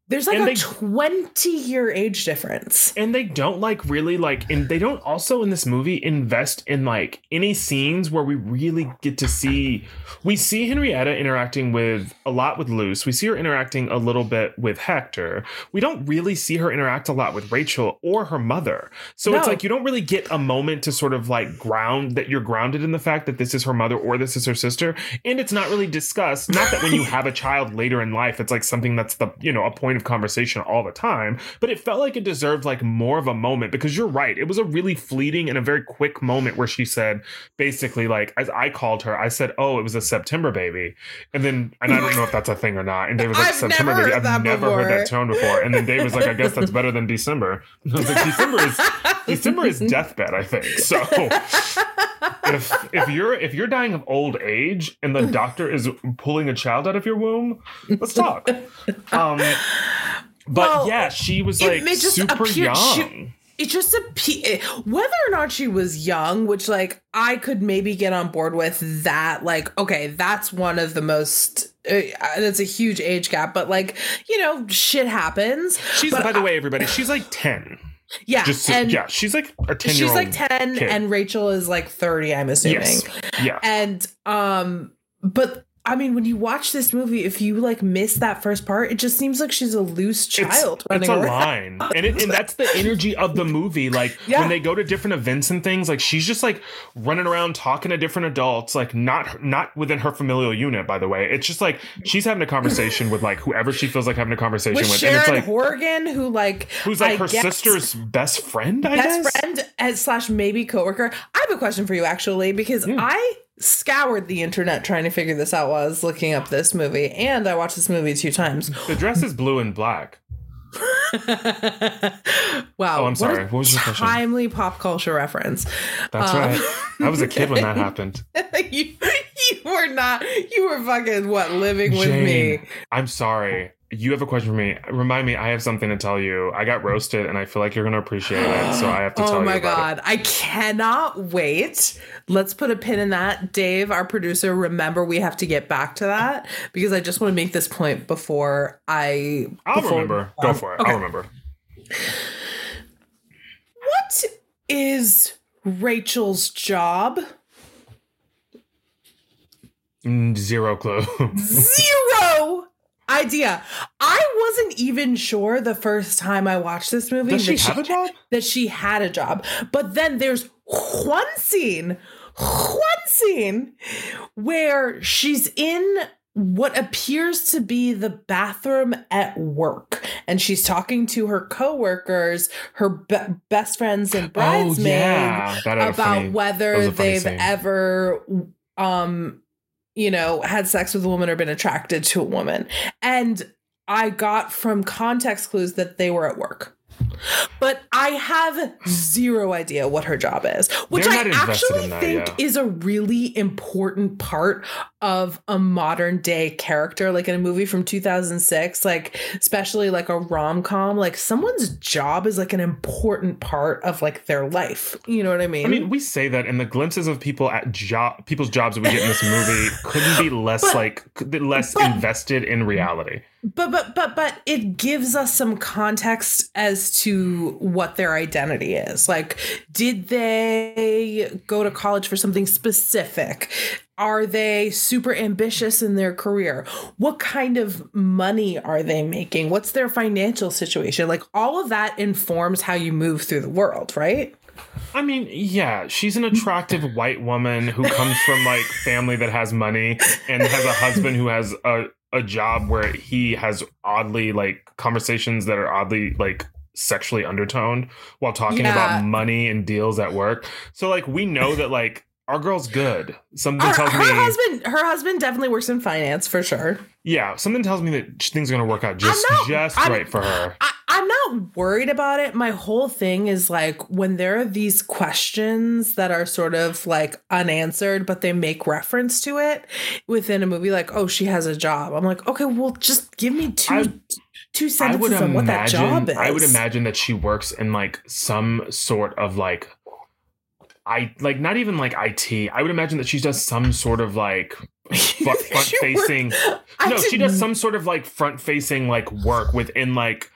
There's like
And
a
they-
20 year age difference.
and they don't like really like and they don't also in this movie invest in like any scenes where we really get to see we see henrietta interacting with a lot with luce. We see her interacting a little bit with hector. We don't really see her interact a lot with rachel or her mother. So it's like you don't really get a moment to sort of like ground that you're grounded in the fact that this is her mother or this is her sister. And it's not really discussed. Not that when you have a child later in life it's like something that's the you know a point of conversation all the time but it felt like it deserved like more of a moment because you're right it was a really fleeting and a very quick moment where she said basically like as i called her i said oh it was a september baby. And then and i don't know if that's a thing or not and dave was like
I've
september baby i've never heard that tone before. And then dave was like i guess that's better than december. I was like, december is december is deathbed i think. So if if you're if you're dying of old age and the doctor is pulling a child out of your womb, let's talk. Um, but
Well,
yeah, she was like super
appear-
young.
she- it just appear whether or not she was young which like i could maybe get on board with that like okay that's one of the most uh, that's a huge age gap but like you know shit happens
she's by the way, everybody, she's like ten.
yeah
Just
and
yeah, she's like a ten
she's like 10
kid.
and rachel is like 30 i'm assuming
yes, yeah.
and um but i mean when you watch this movie if you like miss that first part it just seems like she's a loose child
it's, it's a
around.
line. And, it, and that's the energy of the movie. Like
Yeah.
when they go to different events and things like she's just like running around talking to different adults like not not within her familial unit by the way. It's just like she's having a conversation with like whoever she feels like having a conversation
with
with,
sharon
and it's like
horgan who like
who's like
I
her sister's best friend i
best
guess?
friend and slash maybe coworker. I have a question for you actually because I scoured the internet trying to figure this out while I was looking up this movie, and I watched this movie two times.
the dress is blue and black
wow!
Oh, I'm sorry.
a
What was your question?
Timely pop culture reference.
that's
Um,
right i was a kid when that happened
you, you were not. You were fucking what living with
Jane,
me.
i'm sorry you have a question for me remind me i have something to tell you i got roasted and i feel like you're gonna appreciate it so i have to tell you.
Oh my
about it.
god, I cannot wait. Let's put a pin in that. Dave, our producer, remember we have to get back to that because I just want to make this point before I
I'll
before-
remember. Go for it.
Okay.
I'll remember.
What is Rachel's job?
Mm, Zero clue.
Zero idea. I wasn't even sure the first time I watched this movie
Does she
that,
have a job?
that she had a job. But then there's one scene, one scene where she's in what appears to be the bathroom at work and she's talking to her coworkers her be- best friends and bridesmaids
Oh, yeah. That had a
about
funny-
whether they've
scene.
ever um you know had sex with a woman or been attracted to a woman. And i got from context clues that they were at work but I have zero idea what her job is, which I actually
that,
think
yeah.
is a really important part of a modern day character, like in a movie from 2006, like especially like a rom com. Like someone's job is like an important part of like their life. You know what I mean?
I mean, we say that, and the glimpses of people at job, people's jobs that we get in this movie couldn't be less
But-
like less
but-
invested in reality.
But but but but it gives us some context as to what their identity is. Like did they go to college for something specific? Are they super ambitious in their career? What kind of money are they making? What's their financial situation? Like all of that informs how you move through the world right?
I mean, yeah, she's an attractive white woman who comes from like family that has money and has a husband who has a a job where he has oddly like conversations that are oddly like sexually undertoned while talking
Yeah.
about money and deals at work. So like we know that like our girl's good. Something
her,
tells
her
me
husband her husband definitely works in finance for sure
Yeah, something tells me that things are going to work out just
not-
just
I'm-
right for her.
I, I'm not worried about it. My whole thing is like when there are these questions that are sort of like unanswered, but they make reference to it within a movie, like, oh, she has a job. I'm like, okay, well, just give me two
I-
two sentences on what that job is.
I would imagine that she works in like some sort of like, I like not even like IT. I would imagine that she does some sort of like front facing. No, she does some sort of like front facing like work within like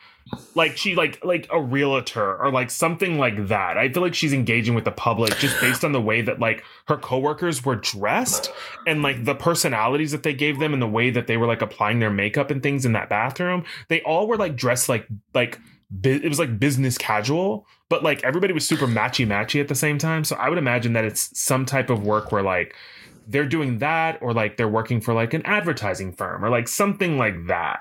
like she like like a realtor or like something like that. I feel like she's engaging with the public just based on the way that like her coworkers were dressed and like the personalities that they gave them and the way that they were like applying their makeup and things in that bathroom. They all were like dressed like like it was like business casual, but like everybody was super matchy matchy at the same time. So I would imagine that it's some type of work where like they're doing that or like they're working for like an advertising firm or like something like that.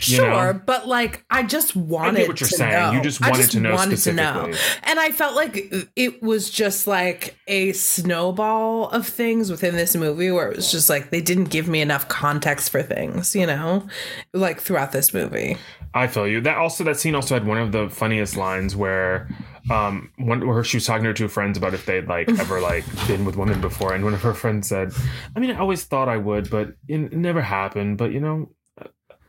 you know?
Sure, but like I just wanted
what you're
to
saying.
know.
You just
I
wanted to know
wanted
specifically.
And I felt like it was just like a snowball of things within this movie where it was just like they didn't give me enough context for things, you know? Like throughout this movie.
I feel you. That also that scene also had one of the funniest lines where um one where she was talking to her two friends about if they'd like ever like been with women before and one of her friends said, I mean I always thought I would, but it, never happened. But you know,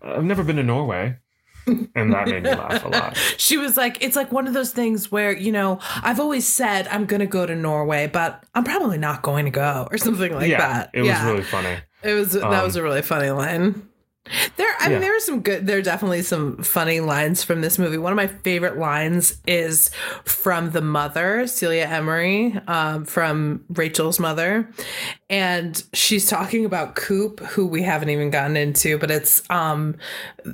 I've never been to Norway. And that made me laugh a lot.
She was like, it's like one of those things where, you know, I've always said I'm going to go to Norway, but I'm probably not going to go or something like
yeah,
that.
it was
Yeah.
really funny.
It was that
Um,
was a really funny line. There, I
Yeah.
mean, there are some good. There are definitely some funny lines from this movie. One of my favorite lines is from the mother, Celia Imrie, um, from Rachel's mother, and she's talking about Coop, who we haven't even gotten into, but it's um,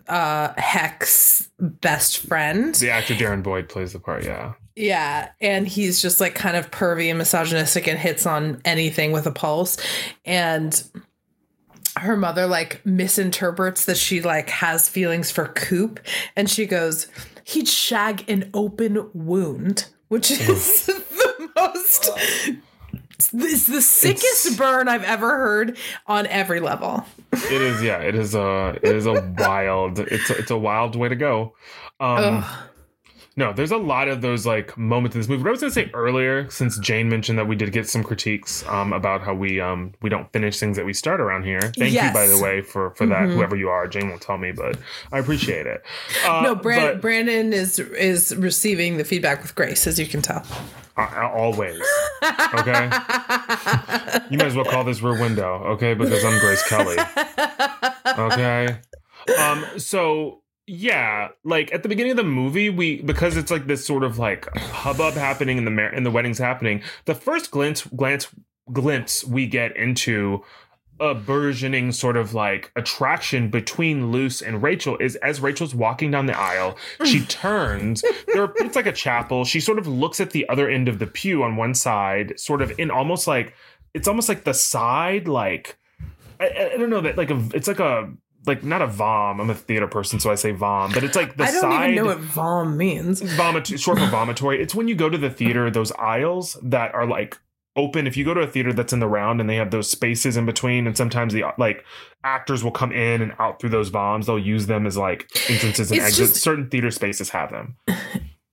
uh, Heck's best friend.
The actor Darren Boyd plays the part, yeah.
Yeah, and he's just like kind of pervy and misogynistic and hits on anything with a pulse. And her mother like misinterprets that she like has feelings for Coop and she goes, "He'd shag an open wound," which is the most it's the sickest
It's-
burn I've ever heard on every level.
It is, yeah. It is a, it is a wild. It's a, it's a wild way to go. Um,
Ugh.
No, there's a lot of those like moments in this movie. But I was gonna say earlier, since Jane mentioned that we did get some critiques um, about how we um, we don't finish things that we start around here. Thank you, by the way, for for that.
Mhm.
Whoever you are, Jane won't tell me, but I appreciate it. Uh,
no, Brand-
but-
Brandon is is receiving the feedback with grace, as you can tell.
uh, always. Okay. You might as well call this Rear Window, okay? Because I'm Grace Kelly. Okay. Um. So yeah, like at the beginning of the movie, we because it's like this sort of like hubbub happening in the mar- in the wedding's happening. The first glance glance glimpse we get into a burgeoning sort of like attraction between Luce and Rachel is as Rachel's walking down the aisle, she turns. There, it's like a chapel. She sort of looks at the other end of the pew on one side, sort of in almost like it's almost like the side, like I, I- I don't know that like a it's like a like not a vom. I'm a theater person, so I say vom, but it's like the
I don't
side
even know what vom means.
vomit short for vomitory. It's when you go to the theater, those aisles that are like open. If you go to a theater that's in the round and they have those spaces in between, and sometimes the like actors will come in and out through those voms, they'll use them as like entrances and
It's
exits.
just-
Certain theater spaces have them.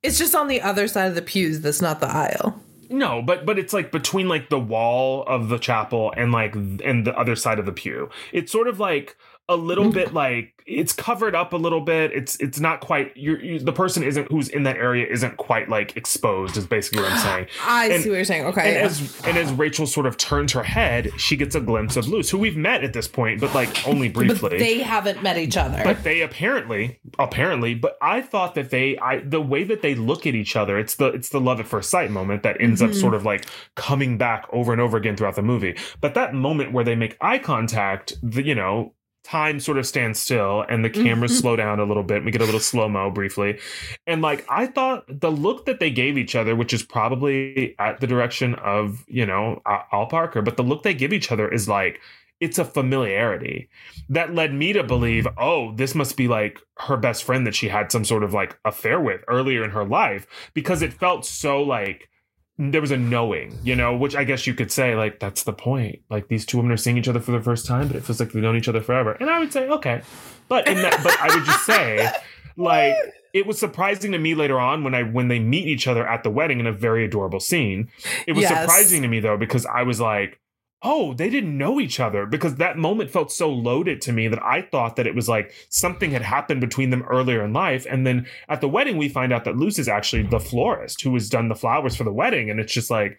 It's just on the other side of the pews. That's not the aisle.
No, but but it's like between like the wall of the chapel and like and the other side of the pew. It's sort of like a little bit like it's covered up a little bit. It's it's not quite you're, you the person isn't who's in that area isn't quite like exposed is basically what I'm saying.
I
And-
see what you're saying. Okay.
And
yeah.
as and as Rachel sort of turns her head, she gets a glimpse of Luce, who we've met at this point, but like only briefly.
but they haven't met each other.
But they apparently, apparently, but I thought that they, I, the way that they look at each other, it's the, it's the love at first sight moment that ends up mm-hmm. sort of like coming back over and over again throughout the movie. But that moment where they make eye contact, the, you know, time sort of stands still and the cameras
Mhm.
slow down a little bit. We get a little slow mo briefly, and like I thought, the look that they gave each other, which is probably at the direction of you know Ol Parker, but the look they give each other is like it's a familiarity that led me to believe, oh, this must be like her best friend that she had some sort of like affair with earlier in her life because it felt so like there was a knowing, you know, which I guess you could say like that's the point. Like these two women are seeing each other for the first time, but it feels like they've known each other forever. And I would say, okay. But in that but I would just say like it was surprising to me later on when I when they meet each other at the wedding in a very adorable scene. It was
Yes.
surprising to me though because I was like, oh, they didn't know each other because that moment felt so loaded to me that I thought that it was like something had happened between them earlier in life. And then at the wedding, we find out that Luce is actually the florist who has done the flowers for the wedding. And it's just like,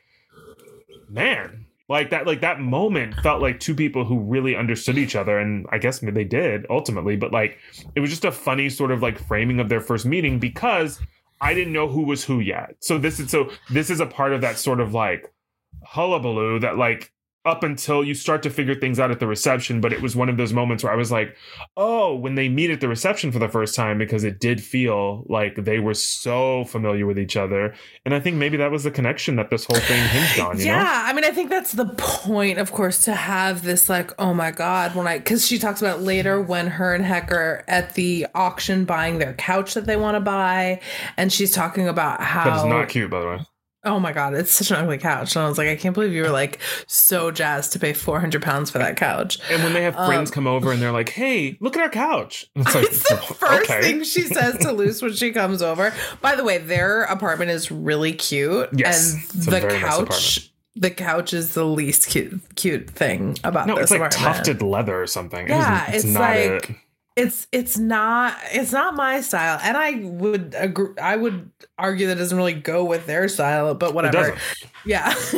man, Like that, like that moment felt like two people who really understood each other, and I guess they did ultimately. But like, it was just a funny sort of like framing of their first meeting because I didn't know who was who yet. So this is so this is a part of that sort of like hullabaloo that like up until you start to figure things out at the reception. But it was one of those moments where I was like, oh, when they meet at the reception for the first time, because it did feel like they were so familiar with each other. And I think maybe that was the connection that this whole thing hinged on, you
yeah,
know?
I mean, I think that's the point, of course, to have this like, oh my god, when I because she talks about later when her and Heck are at the auction buying their couch that they want to buy, and she's talking about how
That is not cute, by the way.
Oh my god, it's such an ugly couch. And I was like, I can't believe you were like so jazzed to pay four hundred pounds for that couch.
And when they have friends
Um,
come over and they're like, hey, look at our couch. It's like,
It's the first
okay.
thing she says to Luce when she comes over. By the way, their apartment is really cute.
Yes,
and
it's a
the
very nice
couch
apartment.
the couch is the least cute cute thing about
No,
this
it's like
apartment.
tufted leather or something. It
Yeah,
is-
it's
not
like
it.
It's it's not it's not my style and i would agree i would argue that it doesn't really go with their style but whatever yeah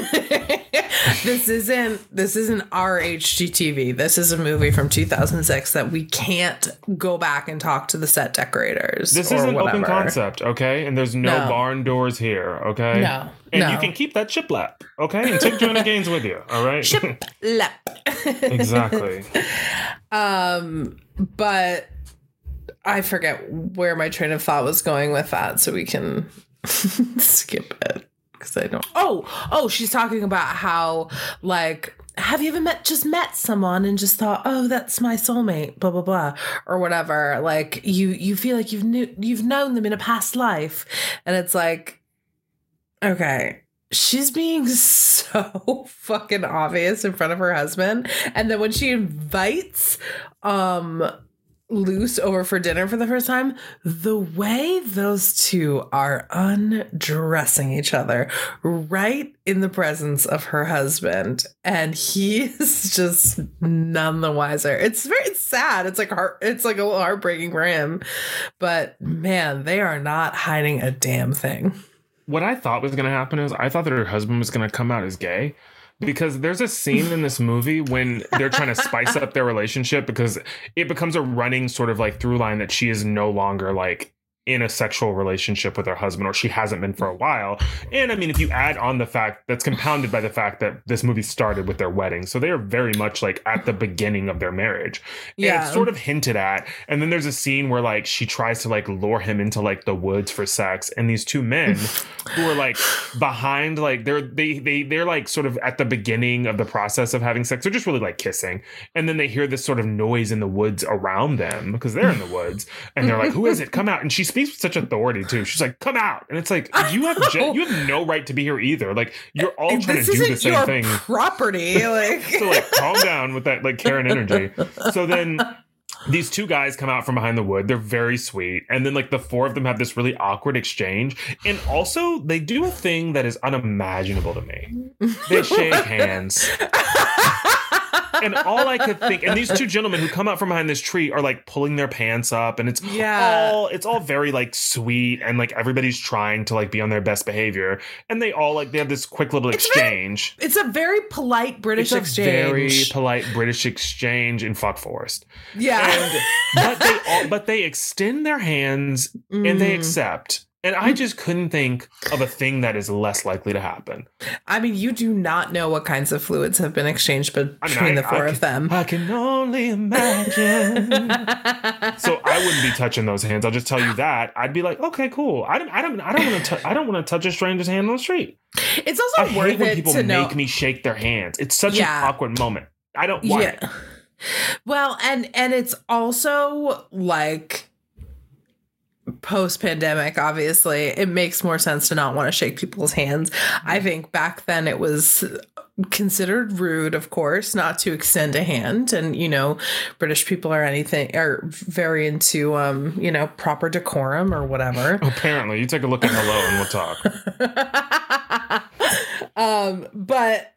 this isn't this isn't our hgtv this is a movie from 2006 that we can't go back and talk to the set decorators
This is an open concept, okay? And there's no,
No.
barn doors here, okay?
no
And
no
you can keep that shiplap, okay? And take Joanna Gaines with you, all right?
Ship lap.
exactly.
Um, but I forget where my train of thought was going with that, so we can skip it because I don't. Oh, oh, she's talking about how like. Have you ever met just met someone and just thought, oh, that's my soulmate, blah blah blah, or whatever? Like you you feel like you've knew you've known them in a past life, and it's like, okay, she's being so fucking obvious in front of her husband and then when she invites um Luce over for dinner for the first time, the way those two are undressing each other right in the presence of her husband, and he is just none the wiser. It's very sad. It's like heart. It's like a little heartbreaking for him, but man, they are not hiding a damn thing.
What I thought was going to happen is I thought that her husband was going to come out as gay because there's a scene in this movie when they're trying to spice up their relationship because it becomes a running sort of like through line that she is no longer like in a sexual relationship with her husband or she hasn't been for a while. And I mean if you add on the fact that's compounded by the fact that this movie started with their wedding. So they are very much like at the beginning of their marriage. And
Yeah.
it's sort of hinted at. And then there's a scene where like she tries to like lure him into like the woods for sex. And these two men who are like behind, like they're they they they're like sort of at the beginning of the process of having sex. They're just really like kissing. And then they hear this sort of noise in the woods around them because they're in the woods. And they're like, Who is it? Come out. And she speaks with such authority too. She's like, Come out. And it's like, you have
know.
you have no right to be here either. Like you're all trying
this
to do the same
your
thing
property. Like,
so like calm down with that like Karen energy. So then these two guys come out from behind the wood. They're very sweet. And then like the four of them have this really awkward exchange. And also they do a thing that is unimaginable to me. They shake hands. And all I could think, and these two gentlemen who come out from behind this tree are like pulling their pants up, and it's
Yeah.
all it's all very like sweet, and like everybody's trying to like be on their best behavior, and they all like they have this quick little
It's very
exchange.
it's a very polite British
It's a
exchange.
very polite British exchange in Fuck Forest.
yeah.
And but they all but they extend their hands and they
Mm.
accept. And I just couldn't think of a thing that is less likely to happen.
I mean, you do not know what kinds of fluids have been exchanged between
I mean, I-
the four
I
of them.
I can only imagine. so I wouldn't be touching those hands. I'll just tell you that. I'd be like, okay, cool. I don't I don't I don't want to I don't want to touch a stranger's hand on the street.
it's
I
also worth
hate when people
to
make
know.
me shake their hands. It's such
Yeah.
an awkward moment. I don't want it.
Well, and and it's also like post pandemic obviously it makes more sense to not want to shake people's hands. I think back then it was considered rude of course not to extend a hand. And you know british people are anything are very into um you know proper decorum or whatever.
Apparently, you take a look at hello and we'll talk.
um, but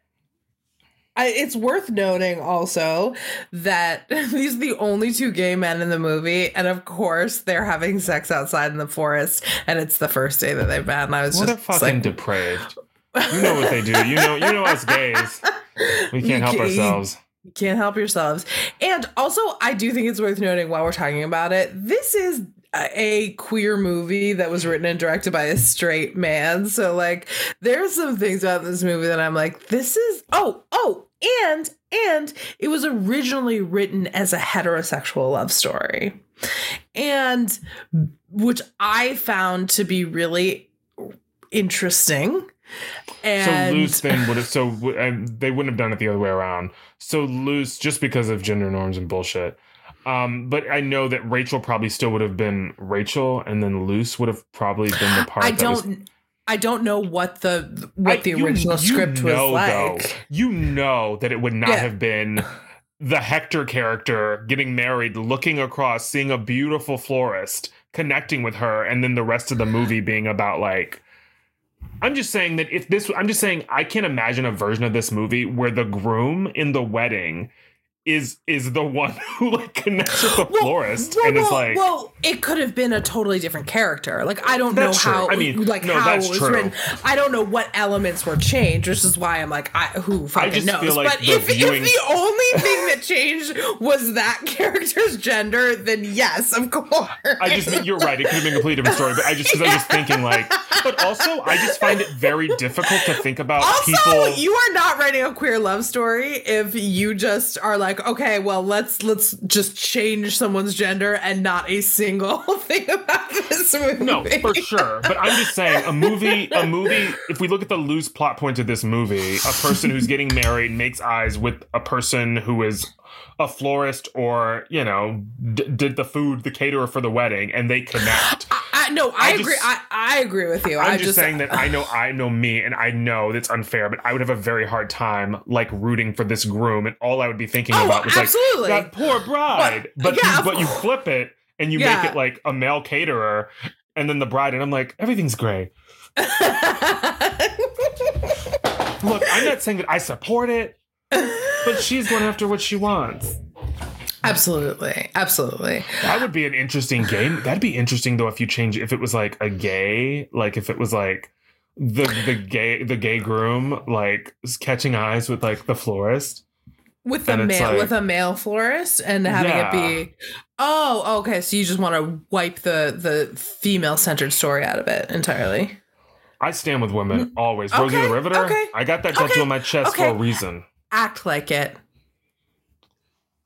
I, it's worth noting also that these are the only two gay men in the movie, and of course they're having sex outside in the forest, and it's the first day that they've met. And I was
What a
just
fucking
like,
depraved. You know what they do. You know, you know us gays. We can't help ourselves.
You can't help yourselves. And also, I do think it's worth noting while we're talking about it, this is a queer movie that was written and directed by a straight man. So, like, there's some things about this movie that I'm like, this is oh, oh, and and it was originally written as a heterosexual love story. And which I found to be really interesting. And
so Luce then would have so and they wouldn't have done it the other way around. So Luce just because of gender norms and bullshit. Um, but I know that Rachel probably still would have been Rachel, and then Luce would have probably been the part.
I don't I don't know what the what
I-
the original
you
script was
know,
like.
Though, you know that it would not
Yeah.
have been the Hector character getting married, looking across, seeing a beautiful florist, connecting with her, and then the rest of the movie being about like. I'm just saying that if this, I'm just saying I can't imagine a version of this movie where the groom in the wedding is is the one who like connects with the florist
well,
and is like
well, it could have been a totally different character. Like I don't know
true.
how.
I mean,
like
no,
how
that's
it was
true.
written. I don't know what elements were changed, which is why I'm like, I who fucking knows.
like
but if,
viewing-
if the only thing that changed was that character's gender, then yes, of course.
I just you're right. It could have been a completely different story, but I just because I'm just thinking like, but also I just find it very difficult to think about
Also,
people.
you are not writing a queer love story if you just are like, okay, well, let's let's just change someone's gender and not a single thing about this movie.
no, for sure. But I'm just saying, a movie, a movie. If we look at the loose plot point of this movie, a person who's getting married makes eyes with a person who is a florist or you know d- did the food, the caterer for the wedding, and they connect.
I, no, I,
I
agree.
just-
I, I agree with you.
I'm
I
just, saying that I know I know me and I know that's unfair, but I would have a very hard time like rooting for this groom, and all I would be thinking
Oh,
about was
absolutely.
like that poor bride. But
yeah,
you, but you flip it and you
Yeah.
make it like a male caterer, and then the bride, and I'm like everything's great. Look, I'm not saying that I support it, but she's going after what she wants.
Absolutely, absolutely.
That would be an interesting game. That'd be interesting though if you change if it was like a gay, like if it was like the the gay the gay groom like catching eyes with like the florist.
With
it's
male,
like-
with a male florist, and having
Yeah.
it be, oh, okay. So you just want to wipe the the female centered story out of it entirely.
I stand with women mm. always. Rosie the Riveter.
okay,
I got that tattoo
okay,
on my chest for a reason.
Act like it.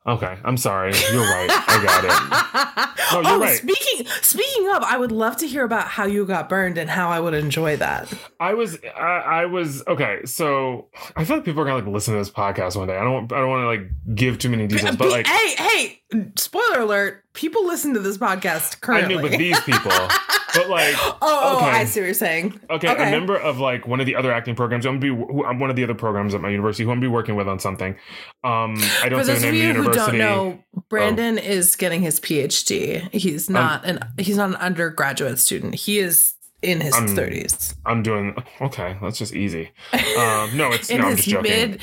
Okay, I'm sorry. You're right. I got it. No, you're
oh,
right.
speaking speaking of, I would love to hear about how you got burned and how I would enjoy that.
I was I, I was okay. So I feel like people are gonna like listen to this podcast one day. I don't I don't want to like give too many details, but like
hey, hey, spoiler alert, people listen to this podcast currently.
I knew with these people, but like
oh, oh,
okay.
I see what you're saying.
Okay, a member of like one of the other acting programs. I'm gonna be who, I'm one of the other programs at my university who I'm gonna be working with on something. Um, I don't
For those of you who don't know, Brandon is getting his PhD. He's not an he's not an undergraduate student. He is in his
I'm-
thirties.
I'm doing okay. That's just easy. Um, no, it's
In
no. I'm
his
just
mid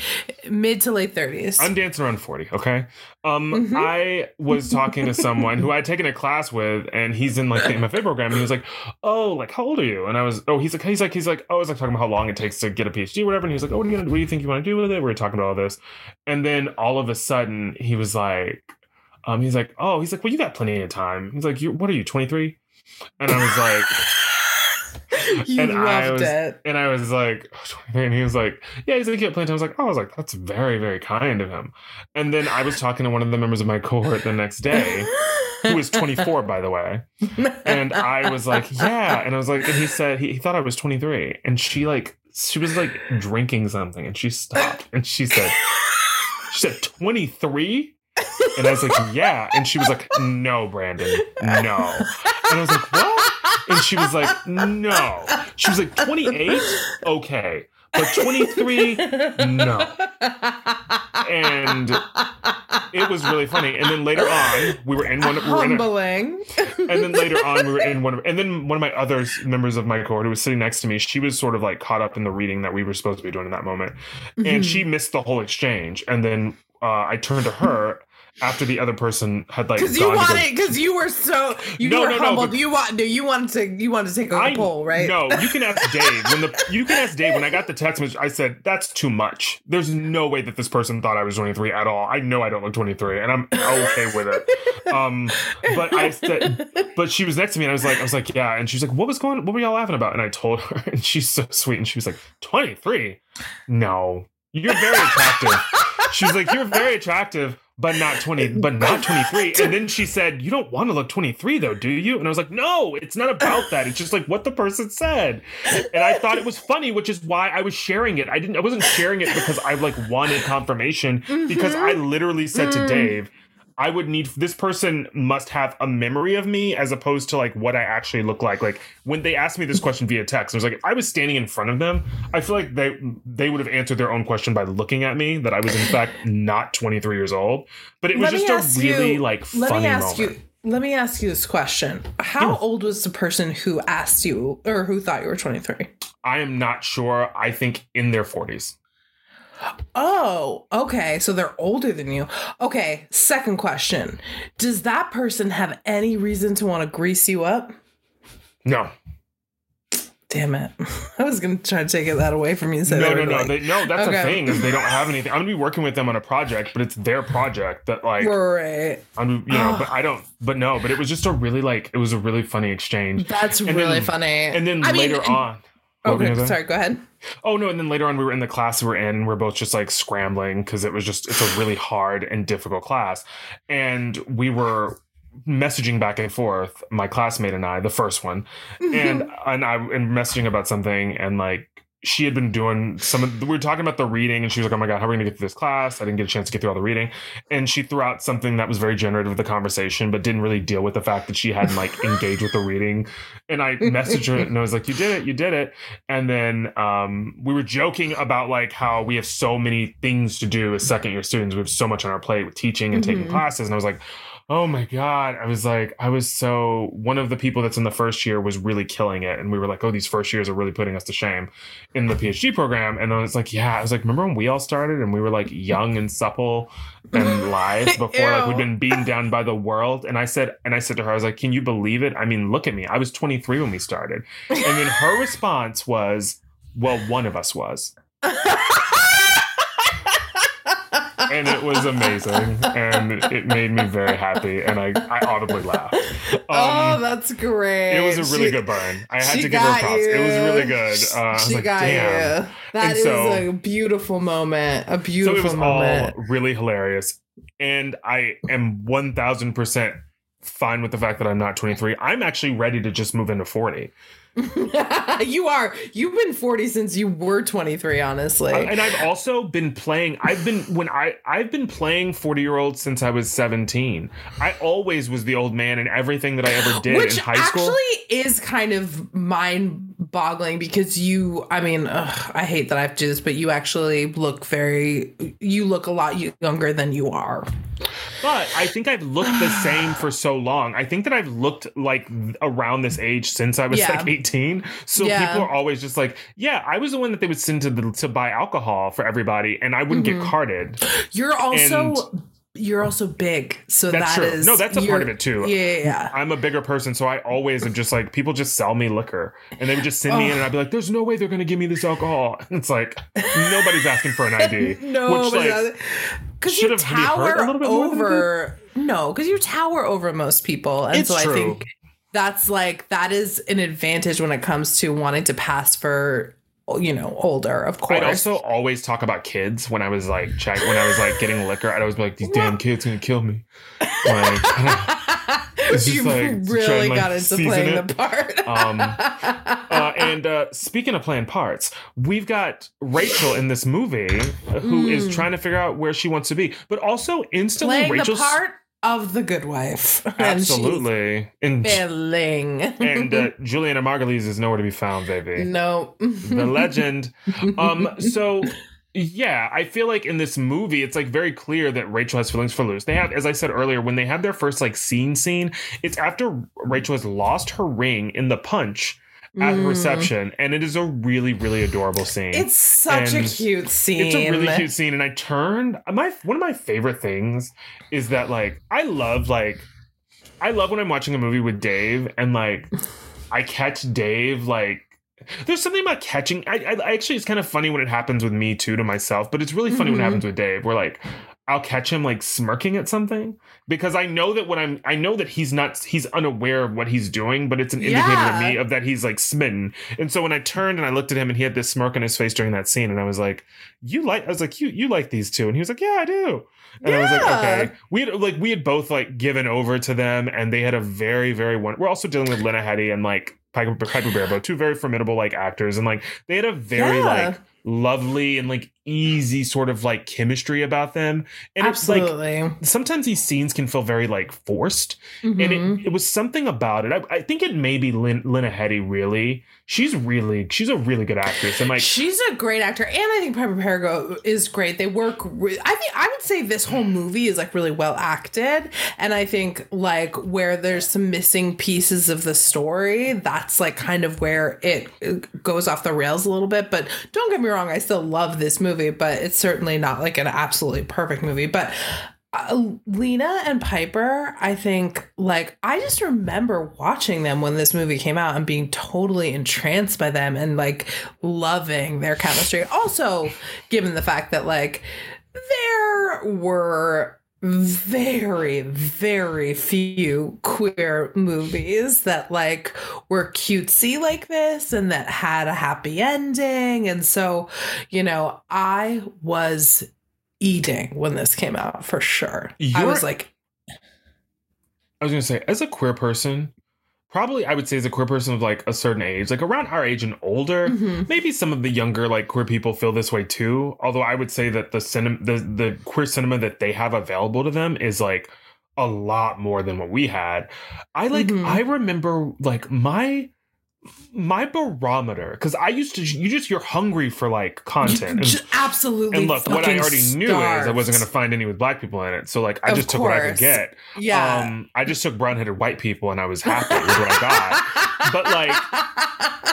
mid to late thirties.
I'm dancing around 40, okay? Um,
Mhm.
I was talking to someone who I'd taken a class with, and he's in like the MFA program, and he was like, Oh, like, how old are you? And I was, Oh, he's like, he's like, he's like, Oh, I was like talking about how long it takes to get a PhD or whatever. And he was like, Oh, what do you, gonna, what do, you think you want to do with it? We were talking about all this. And then all of a sudden, he was like, um, he's like, Oh, he's like, Well, you got plenty of time. He's like, you What are you, 23? And I was like,
you
and I was-
it.
And I was like, oh, and he was like, yeah, he's got plenty. I was like, oh, I was like, that's very, very kind of him. And then I was talking to one of the members of my cohort the next day, who was 24, by the way. And I was like, yeah. And I was like, and he said, he, he thought I was 23. And she like, she was like drinking something and she stopped and she said, she said, 23? And I was like, yeah. And she was like, no, Brandon, no. And I was like, what? And she was like, no. She was like, 28? Okay. But 23? No. And it was really funny. And then later on, we were in one. We were in a,
humbling.
and then later on, we were in one. Of, and then one of my other members of my cohort who was sitting next to me, she was sort of like caught up in the reading that we were supposed to be doing in that moment, and she missed the whole exchange. And then uh, I turned to her. After the other person had like
Because you
gone to go-
wanted, because you were so you
No,
were
no, no,
humbled.
but-
you want, no, you wanted to, you wanted to take a poll, right?
No, you can ask Dave. When the you can ask Dave when I got the text message, I said that's too much. There's no way that this person thought I was 23 at all. I know I don't look 23, and I'm okay with it. Um, but I said, but she was next to me, and I was like, I was like, yeah, and she's like, what was going? What were y'all laughing about? And I told her, and she's so sweet, and she was like, 23? No, you're very attractive. she's like, you're very attractive. But not 20, but not 23. And then she said, You don't want to look 23 though, do you? And I was like, No, it's not about that. It's just like what the person said. And I thought it was funny, which is why I was sharing it. I didn't I wasn't sharing it because I like wanted confirmation because I mm-hmm. literally said to mm-hmm. Dave, I would need this person must have a memory of me as opposed to like what I actually look like. Like when they asked me this question via text, I was like, if I was standing in front of them, I feel like they they would have answered their own question by looking at me that I was in fact not 23 years old. But it was
Let
just a really
you-
like
Let
funny
me ask
moment.
you. Let me ask you this question: How
Yeah.
old was the person who asked you, or who thought you were twenty three?
I am not sure. I think in their 40s.
Oh, okay. So they're older than you. Okay. Second question: Does that person have any reason to want to grease you up?
No,
Damn it! I was gonna try to take it that away from you. So
no, no, no,
like-
they, no. That's
Okay.
the thing is they don't have anything. I'm gonna be working with them on a project, but it's their project that like
right.
I'm, you know. but I don't. But no. But it was just a really like it was a really funny exchange.
That's
And
really
then-
funny.
And then
I mean-
later on. Oh,
okay, sorry. Go ahead.
Oh no! And then later on, we were in the class we were in. and We're both just like scrambling because it was just it's a really hard and difficult class, and we were messaging back and forth. My classmate and I, the first one, mm-hmm. and and I and messaging about something, and like she had been doing some. Of, we were talking about the reading, and she was like, "Oh my god, how are we gonna get through this class?" I didn't get a chance to get through all the reading, and she threw out something that was very generative of the conversation, but didn't really deal with the fact that she hadn't like engaged with the reading. And I messaged her, and I was like, "You did it, you did it." And then um, we were joking about like how we have so many things to do as second year students. We have so much on our plate with teaching and taking
Mhm.
classes, and I was like. Oh my god! I was like, I was so one of the people that's in the first year was really killing it, and we were like, oh, these first years are really putting us to shame in the PhD program. And I was like, yeah, I was like, remember when we all started and we were like young and supple and live before like we'd been beaten down by the world? And I said, and I said to her, I was like, can you believe it? I mean, look at me. I was 23 when we started, and then her response was, well, one of us was. and it was amazing. And it made me very happy. And i, I audibly laughed.
Oh,
um,
that's great.
it was a really
She-
good burn. I had to give her props. It was really good. Uh, i was
she
like
got
damn.
You. That is
so-
a beautiful moment. A
so
beautiful
it was
moment.
all really hilarious. And i am 1000% fine with the fact that i'm not 23 i'm actually ready to just move into 40
you are. You've been 40 since you were 23, honestly.
and I've also been playing. I've been when I I've been playing forty year olds since I was seventeen. I always was the old man in everything that I ever did
Which
in high school.
actually is kind of mind boggling because you, I mean, ugh, I hate that I have to do this, but you actually look very, you look a lot younger than you are.
But I think I've looked the same for so long. I think that I've looked like around this age since I was
Yeah.
like 18. So
Yeah.
people are always just like, yeah, I was the one that they would send to the, to buy alcohol for everybody and I wouldn't
Mhm.
get carded.
You're also, you're also big. So
That's
that
true.
is-
No, that's a part of it too.
Yeah, yeah, yeah.
I'm a bigger person, so I always am just like people just sell me liquor, and they would just send me in, and I'd be like, "There's no way they're gonna give me this alcohol." And it's like nobody's asking for an ID.
no,
which, like,
because
should
you
have
tower
a little bit more
over. No, because you tower over most people, and
It's
so
true.
I think that's like that is an advantage when it comes to wanting to pass for you know older. Of course,
I'd also always talk about kids when I was like check when I was like getting liquor. I'd always be like, "These damn kids gonna kill me." Like, It's just
you
like to try
really
and, like,
got into playing
it.
the part.
um, uh, and uh, speaking of playing parts, we've got Rachel in this movie who is
Mm.
trying to figure out where she wants to be, but also instantly
playing
Rachel's
the part of the good wife.
Absolutely and
failing.
and uh, Julianna Margulies is nowhere to be found, baby.
no.
The legend. Um, so yeah, I feel like in this movie, it's like very clear that Rachel has feelings for Luce. They have, as I said earlier, when they have their first like scene scene, it's after Rachel has lost her ring in the punch. At
Mm.
reception, and it is a really, really adorable scene.
It's such a cute scene.
It's a really cute scene, and I turned. My one of my favorite things is that like I love like I love when I'm watching a movie with Dave, and like I catch Dave like. There's something about catching. I, I actually, it's kind of funny when it happens with me too to myself, but it's really funny when it
Mhm.
happens with Dave. Where like I'll catch him like smirking at something because I know that when I'm, I know that he's not, he's unaware of what he's doing, but it's an indicator
Yeah.
to me of that he's like smitten. And so when I turned and I looked at him and he had this smirk on his face during that scene, and I was like, "You like?" I was like, "You you like these two? And he was like, "Yeah, I do." And I was like, "Okay." We had like we had both like given over to them, and they had a very very one. We're also dealing with Lena Headey and like Piper, Piper Perabo, two very formidable like actors, and like they had a very
Yeah.
like lovely and like easy sort of like chemistry about them. And it's like sometimes these scenes can feel very like forced and
Mhm.
it, it was something about it I, I think it may be Lin, Lena Headey really she's really she's a really good actress and like
She's a great actor, and I think Piper Perabo is great. They work. Re- I think I would say this whole movie is like really well acted, and I think like where there's some missing pieces of the story, that's like kind of where it, it goes off the rails a little bit. But don't get me wrong, I still love this movie, but it's certainly not like an absolutely perfect movie. But uh, Lena and Piper, I think, like, I just remember watching them when this movie came out and being totally entranced by them and like loving their chemistry. Also, given the fact that, like, there were very very few queer movies that like were cutesy like this and that had a happy ending and so you know i was eating when this came out for sure. I
You're-
was like,
I was gonna say, as a queer person, probably I would say as a queer person of like a certain age, like around our age and older,
mhm.
maybe some of the younger like queer people feel this way too. Although I would say that the cinema, the the queer cinema that they have available to them is like a lot more than what we had. I like
Mhm.
I remember like my my barometer because I used to you just you're hungry for like content. And-
absolutely.
and look, what I already knew is I wasn't going to find any with black people in it. So like, I
Of
just took what I could get.
Yeah.
Um, I just took brown-headed white people, and I was happy with what I got. But, like,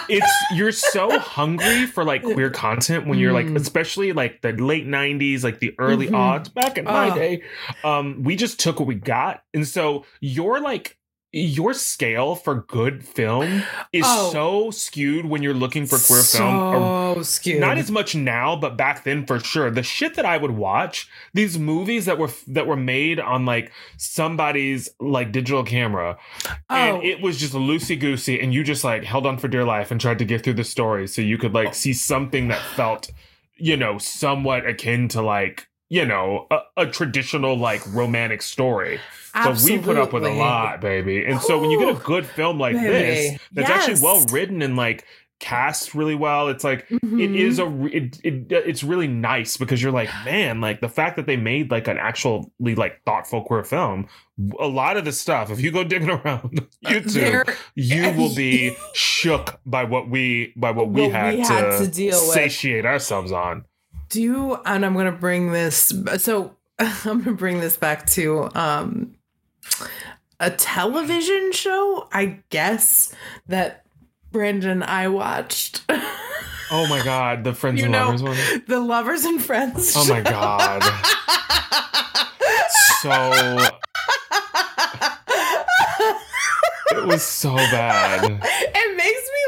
It's you're so hungry for like queer content when you're like,
Mm.
especially like the late '90s, like the early
Mhm.
odds. Back in my day, um, we just took what we got, and so you're like. Your scale for good film is
Oh.
so skewed when you're looking for queer film. or-
so skewed.
not as much now but back then for sure the shit that i would watch these movies that were that were made on like somebody's like digital camera
Oh.
and it was just loosey goosey and you just like held on for dear life and tried to get through the story so you could like see something that felt you know somewhat akin to like you know a, a traditional like romantic story so we put up with a lot baby and so when you get a good film like
baby.
this that's actually well written and like cast really well it's like it
Mhm.
is a it, it it's really nice because you're like man like the fact that they made like an actually like thoughtful queer film a lot of the stuff if you go digging around youtube
There-
you will be shook by what we by what we,
What
had,
we
to,
had to deal with.
satiate ourselves on
do you and i'm gonna bring this so i'm gonna bring this back to um a television show i guess that brandon and i watched.
Oh my god the friends
You
and
know-
lovers one?
the lovers and friends
oh my god. So it was so bad.
It makes me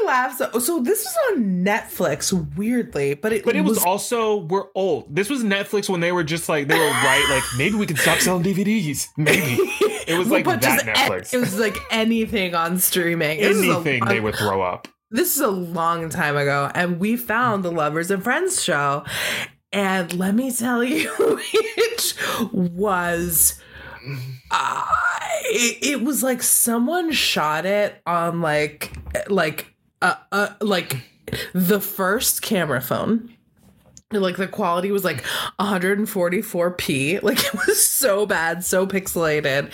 laugh so so this was on netflix weirdly but it,
But it was also we're old. This was Netflix when they were just like they were right. Like maybe we can stop selling DVDs. Maybe it was like that Netflix.
it was like anything on streaming This is a
Anything
long-
they would throw up.
this is a long time ago and we found the lovers and friends show and let me tell you it was uh, it, it was like someone shot it on like like uh, uh like the first camera phone And, like the quality was like 144p like it was so bad so pixelated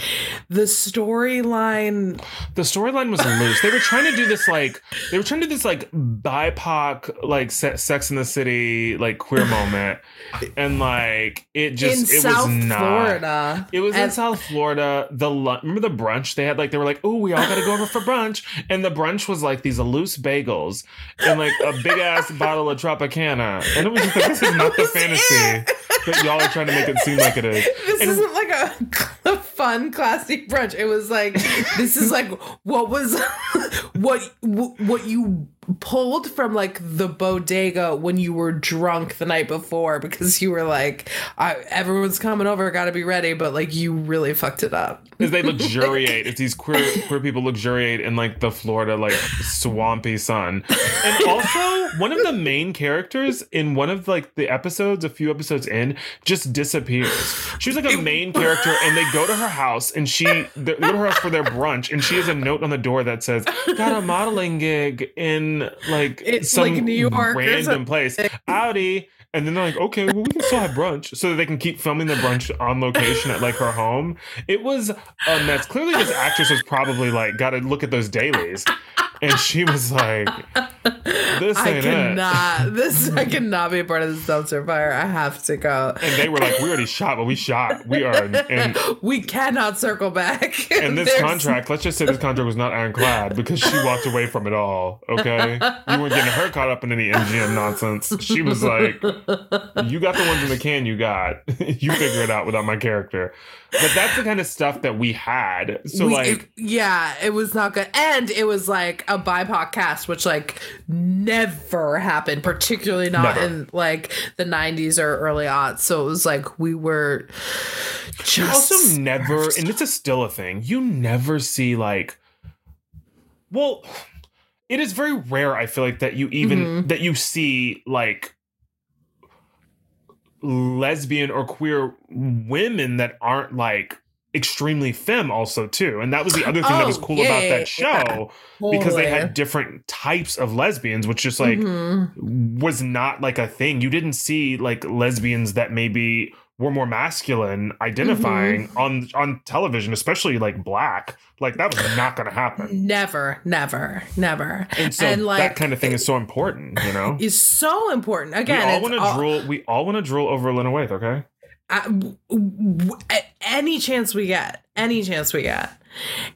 the storyline
the storyline was loose. They were trying to do this like they were trying to do this like BIPOC like se- Sex in the City like queer moment, and like it just
in
it
south
was not.
florida
It was in South Florida. The remember the brunch they had like they were like, oh, we all got to go over for brunch, and the brunch was like these loose bagels and like a big ass bottle of Tropicana, and it was just like this is not the fantasy
it.
that y'all are trying to make it seem like it is.
this
And-
isn't like a, a fun classic brunch it was like this is like what was what what you pulled from like the bodega when you were drunk the night before because you were like I, everyone's coming over gotta be ready but like you really fucked it up
Is they luxuriate. It's these queer queer people luxuriate in like the Florida like swampy sun. And also one of the main characters in one of like the episodes, a few episodes in, just disappears. She's like a main character, and they go to her house, and she they go to her house for their brunch, and she has a note on the door that says, "Got a modeling gig in like
It's,
some
like, New York
random place." Howdy. And then they're like, okay, well, we can still have brunch so that they can keep filming the brunch on location at like her home. It was a mess. Clearly, this actress was probably like, got to look at those dailies. And she was like, this
I
ain't it.
cannot this I cannot be a part of this dumpster fire I have to go
And they were like, we already shot, but we shot. We are. And,
we cannot circle back
and this
There's-
contract, let's just say this contract was not ironclad because she walked away from it all. Okay. You weren't getting her caught up in any MGM nonsense. She was like, you got the ones in the can you got. you figure it out without my character. But that's the kind of stuff that we had. So,
We-
like,
it- yeah, it was not good, and it was like a BIPOC cast, which like never happened, particularly not
Never.
in like the '90s or early aughts. So it was like we were just
also never, and this is still a thing, you never see like, well, it is very rare, I feel like, that you even,
Mm-hmm.
that you see like lesbian or queer women that aren't like extremely femme also too and that was the other thing that was
Oh,
cool
yeah,
about that show
yeah.
because they had different types of lesbians which just like
Mhm.
was not like a thing. You didn't see like lesbians that maybe were more masculine identifying
Mm-hmm.
on on television, especially like black. Like that was not going to happen.
never, never, never,
And so
and like
that kind of thing is so important, you know.
is so important. Again,
We
all
want to
all-
drool. We all want to drool over Lena Waithe, okay?
I- w- w- any chance we get, any chance we get.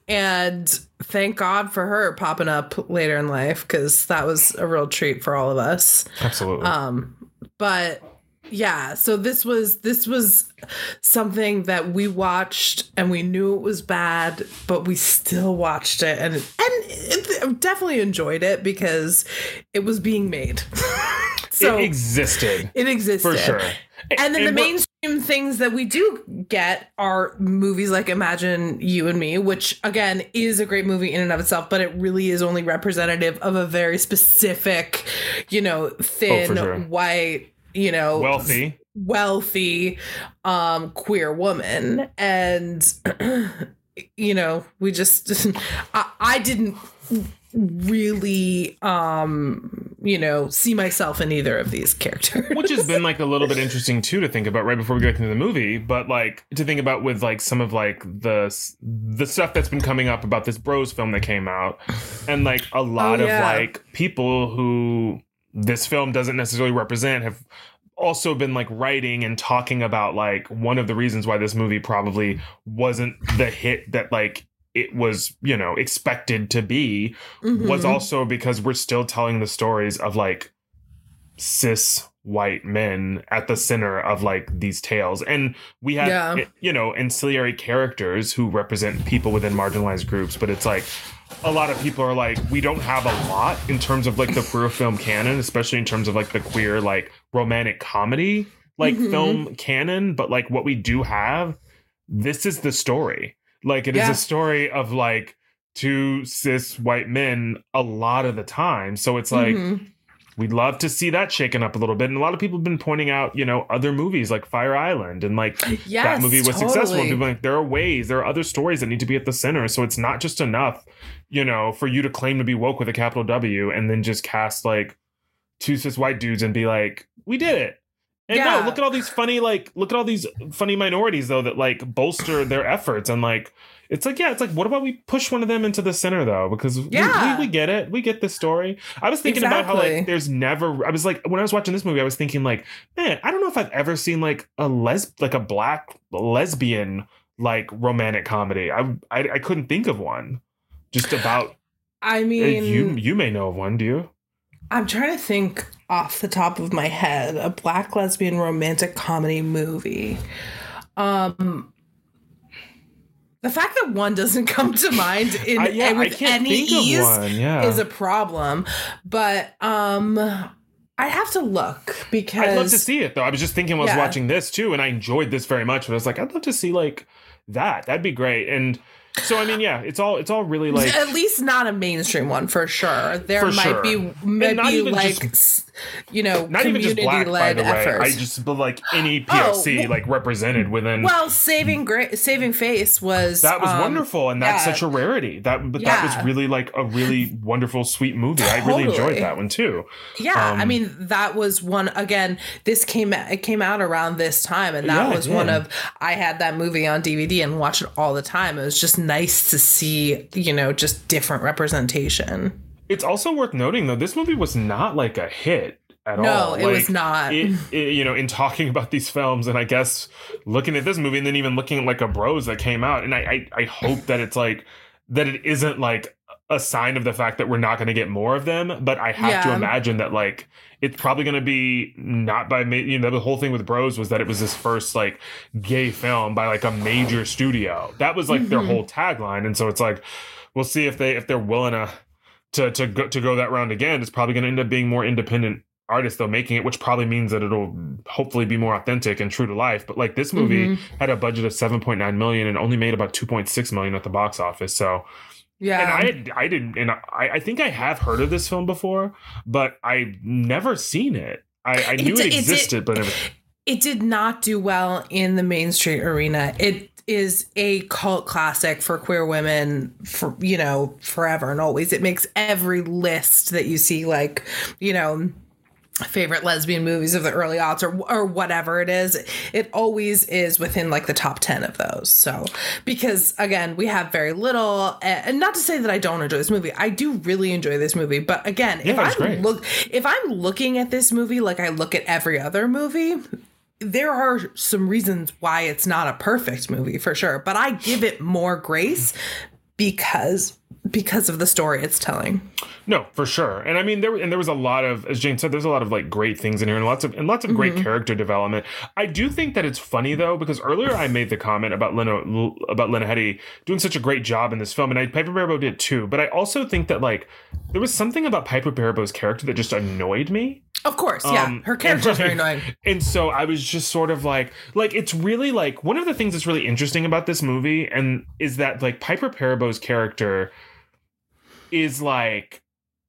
And thank God for her popping up later in life because that was a real treat for all of us.
Absolutely.
Um, but yeah, so this was this was something that we watched and we knew it was bad, but we still watched it and and it, definitely enjoyed it because it was being made. so
it existed
it existed
for sure.
and then the mainstream things that we do get are movies like Imagine You and Me, which again is a great movie in and of itself, but it really is only representative of a very specific, you know, oh, thin,
sure.
white, you know,
wealthy.
wealthy, um, queer woman. And, you know, we just, I, I didn't really, um, you know, see myself in either of these characters.
which has been like a little bit interesting too to think about right before we get into the movie but like to think about with like some of like the the stuff that's been coming up about this bros film that came out and like a lot
Oh, yeah.
of like people who this film doesn't necessarily represent have also been like writing and talking about like one of the reasons why this movie probably wasn't the hit that like it was you know expected to be was
Mhm.
also because we're still telling the stories of like cis white men at the center of like these tales and we have
Yeah.
you know ancillary characters who represent people within marginalized groups but it's like a lot of people are like we don't have a lot in terms of like the queer film canon especially in terms of like the queer like romantic comedy like
Mhm.
film canon but like what we do have this is the story like it is
Yeah.
a story of like two cis white men a lot of the time so it's like
Mhm.
we'd love to see that shaken up a little bit and a lot of people have been pointing out you know other movies like fire island and like
yes,
that movie was successful and people are like there are ways there are other stories that need to be at the center so it's not just enough you know for you to claim to be woke with a capital w and then just cast like two cis white dudes and be like we did it And
Yeah.
no, look at all these funny, like, look at all these funny minorities though that like bolster their efforts and like. It's like, yeah, it's like, what about we push one of them into the center though? Because we-
Yeah.
we, we, get it. We get this story. I was thinking about how like there's never I was like when I was watching this movie, I was thinking like, man, I don't know if I've ever seen like a les like a black lesbian like romantic comedy. I I, I couldn't think of one. Just about
I
uh,
mean,
you you may know of one, do you?
I'm trying to think off the top of my head a black lesbian romantic comedy movie. Um the fact that one doesn't come to mind in
I, yeah,
with any ease.
Yeah.
is a problem. But um I have to look because
I'd love to see it though. I was just thinking while I was
Yeah.
watching this too, and I enjoyed this very much. But I was like, I'd love to see like that. That'd be great. And so I mean, yeah, it's all it's all really like
at least not a mainstream one for sure. There
For
might
sure.
be
And
might
not
be
even
like
just-
you know
not even just black, by
led
the way.
efforts.
I just but like any POC
Oh, well-
like represented within.
well, saving great saving face was
that was
um,
wonderful, and that's
yeah.
such a rarity. That but that was really like a really wonderful, sweet movie. I really enjoyed that one too.
Yeah, I
Um,
mean that was one again. This came it came out around this time, and that
Yeah,
was one of I had that movie on DVD and watched it all the time. It was just nice to see, you know, just different representation.
It's also worth noting though, this movie was not like a hit at
No,
all.
it was not.
It, it- you know, in talking about these films, and I guess looking at this movie, and then even looking at like a Bros that came out, and I, I, I hope that it's like that it isn't like a sign of the fact that we're not going to get more of them. But I have to imagine that like it's probably going to be not by ma- you know the whole thing with Bros was that it was this first like gay film by like a major studio. That was like their
Mhm.
whole tagline, and so it's like we'll see if they if they're willing to to to go to go that round again. It's probably going to end up being more independent artists though making it, which probably means that it'll hopefully be more authentic and true to life. But like this movie
Mhm.
had a budget of seven point nine million and only made about two point six million at the box office. So
Yeah,
and I I didn't and I, I think I have heard of this film before, but I've never seen it. I, I knew it
it
existed, but never.
it did not do well in the Main Street arena. It is a cult classic for queer women for you know forever and always. It makes every list that you see, like you know favorite lesbian movies of the early aughts or or whatever it is it always is within like the top 10 of those so because again we have very little and not to say that I don't enjoy this movie I do really enjoy this movie but again if
Yeah,
I'm
great.
look if I'm looking at this movie like I look at every other movie there are some reasons why it's not a perfect movie for sure but I give it more grace because because of the story it's telling
No, for sure. And I mean there and there was a lot of as Jane said there's a lot of like great things in here and lots of and lots of great mm-hmm. character development. I do think that it's funny though because earlier I made the comment about Lena about Lena Headey doing such a great job in this film and I, Piper Perabo did too, but I also think that like there was something about Piper Perabo's character that just annoyed me.
Of course yeah.
Um,
her character is very annoying.
And so I was just sort of like, like it's really like one of the things that's really interesting about this movie, and is that like Piper Perabo's character is like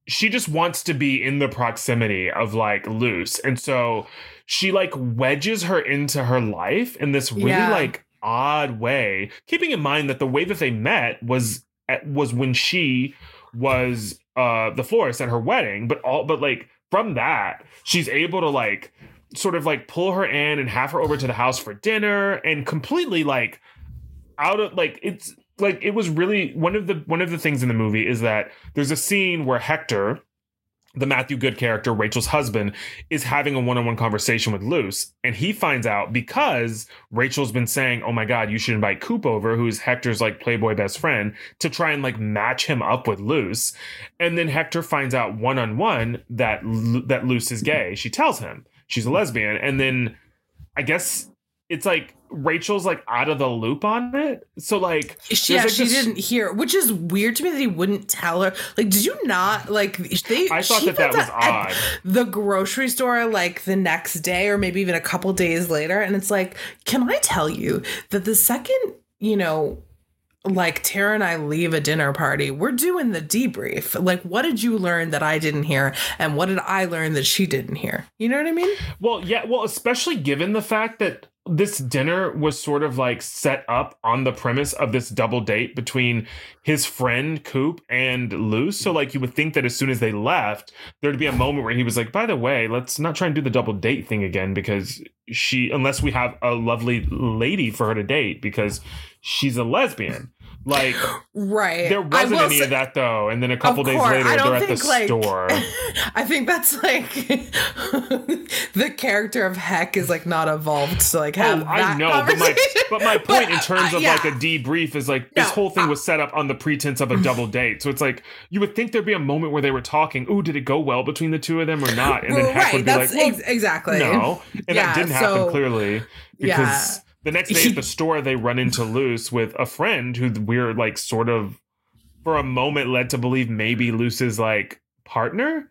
she just wants to be in the proximity of like Luce, and so she like wedges her into her life in this really
Yeah.
like odd way, keeping in mind that the way that they met was at, was when she was uh the florist at her wedding, but all but like from that she's able to like sort of like pull her in and have her over to the house for dinner and completely like out of like it's like it was really one of the one of the things in the movie is that there's a scene where Hector the Matthew Goode character, Rachel's husband, is having a one on one conversation with Luce. And he finds out because Rachel's been saying, Oh my God, you should invite Coop over, who's Hector's like Playboy best friend, to try and like match him up with Luce. And then Hector finds out one on one that that Luce is gay. She tells him she's a lesbian. And then I guess it's like Rachel's like out of the loop on it. So like,
She, yeah,
like,
she
this-
didn't hear, which is weird to me that he wouldn't tell her. Like, did you not like? They.
I thought that that was odd.
The grocery store, like the next day, or maybe even a couple days later, and it's like, can I tell you that the second you know. Like Tara and I leave a dinner party, we're doing the debrief. Like, what did you learn that I didn't hear? And what did I learn that she didn't hear? You know what I mean?
Well, yeah, well, especially given the fact that this dinner was sort of like set up on the premise of this double date between his friend Coop and Luce. So like you would think that as soon as they left, there'd be a moment where he was like, "By the way, let's not try and do the double date thing again because she unless we have a lovely lady for her to date because she's a lesbian." Like
right.
there wasn't any
say-
of that though. And then a couple days
course,
later, they're at the
like-
store.
I think that's like the character of Heck is like not evolved to like have
Oh, I know, but my but my point in terms
uh,
of
yeah.
like a debrief is like this
No,
whole thing
uh,
was set up on the pretense of a double date. So it's like you would think there'd be a moment where they were talking. Ooh, did it go well between the two of them or not? And then Heck
right,
would be like, well,
ex- exactly
no, and
Yeah,
that didn't
so-
happen clearly because
Yeah.
The next day at the store they run into Luce with a friend who we're like sort of for a moment led to believe maybe Luce's like partner.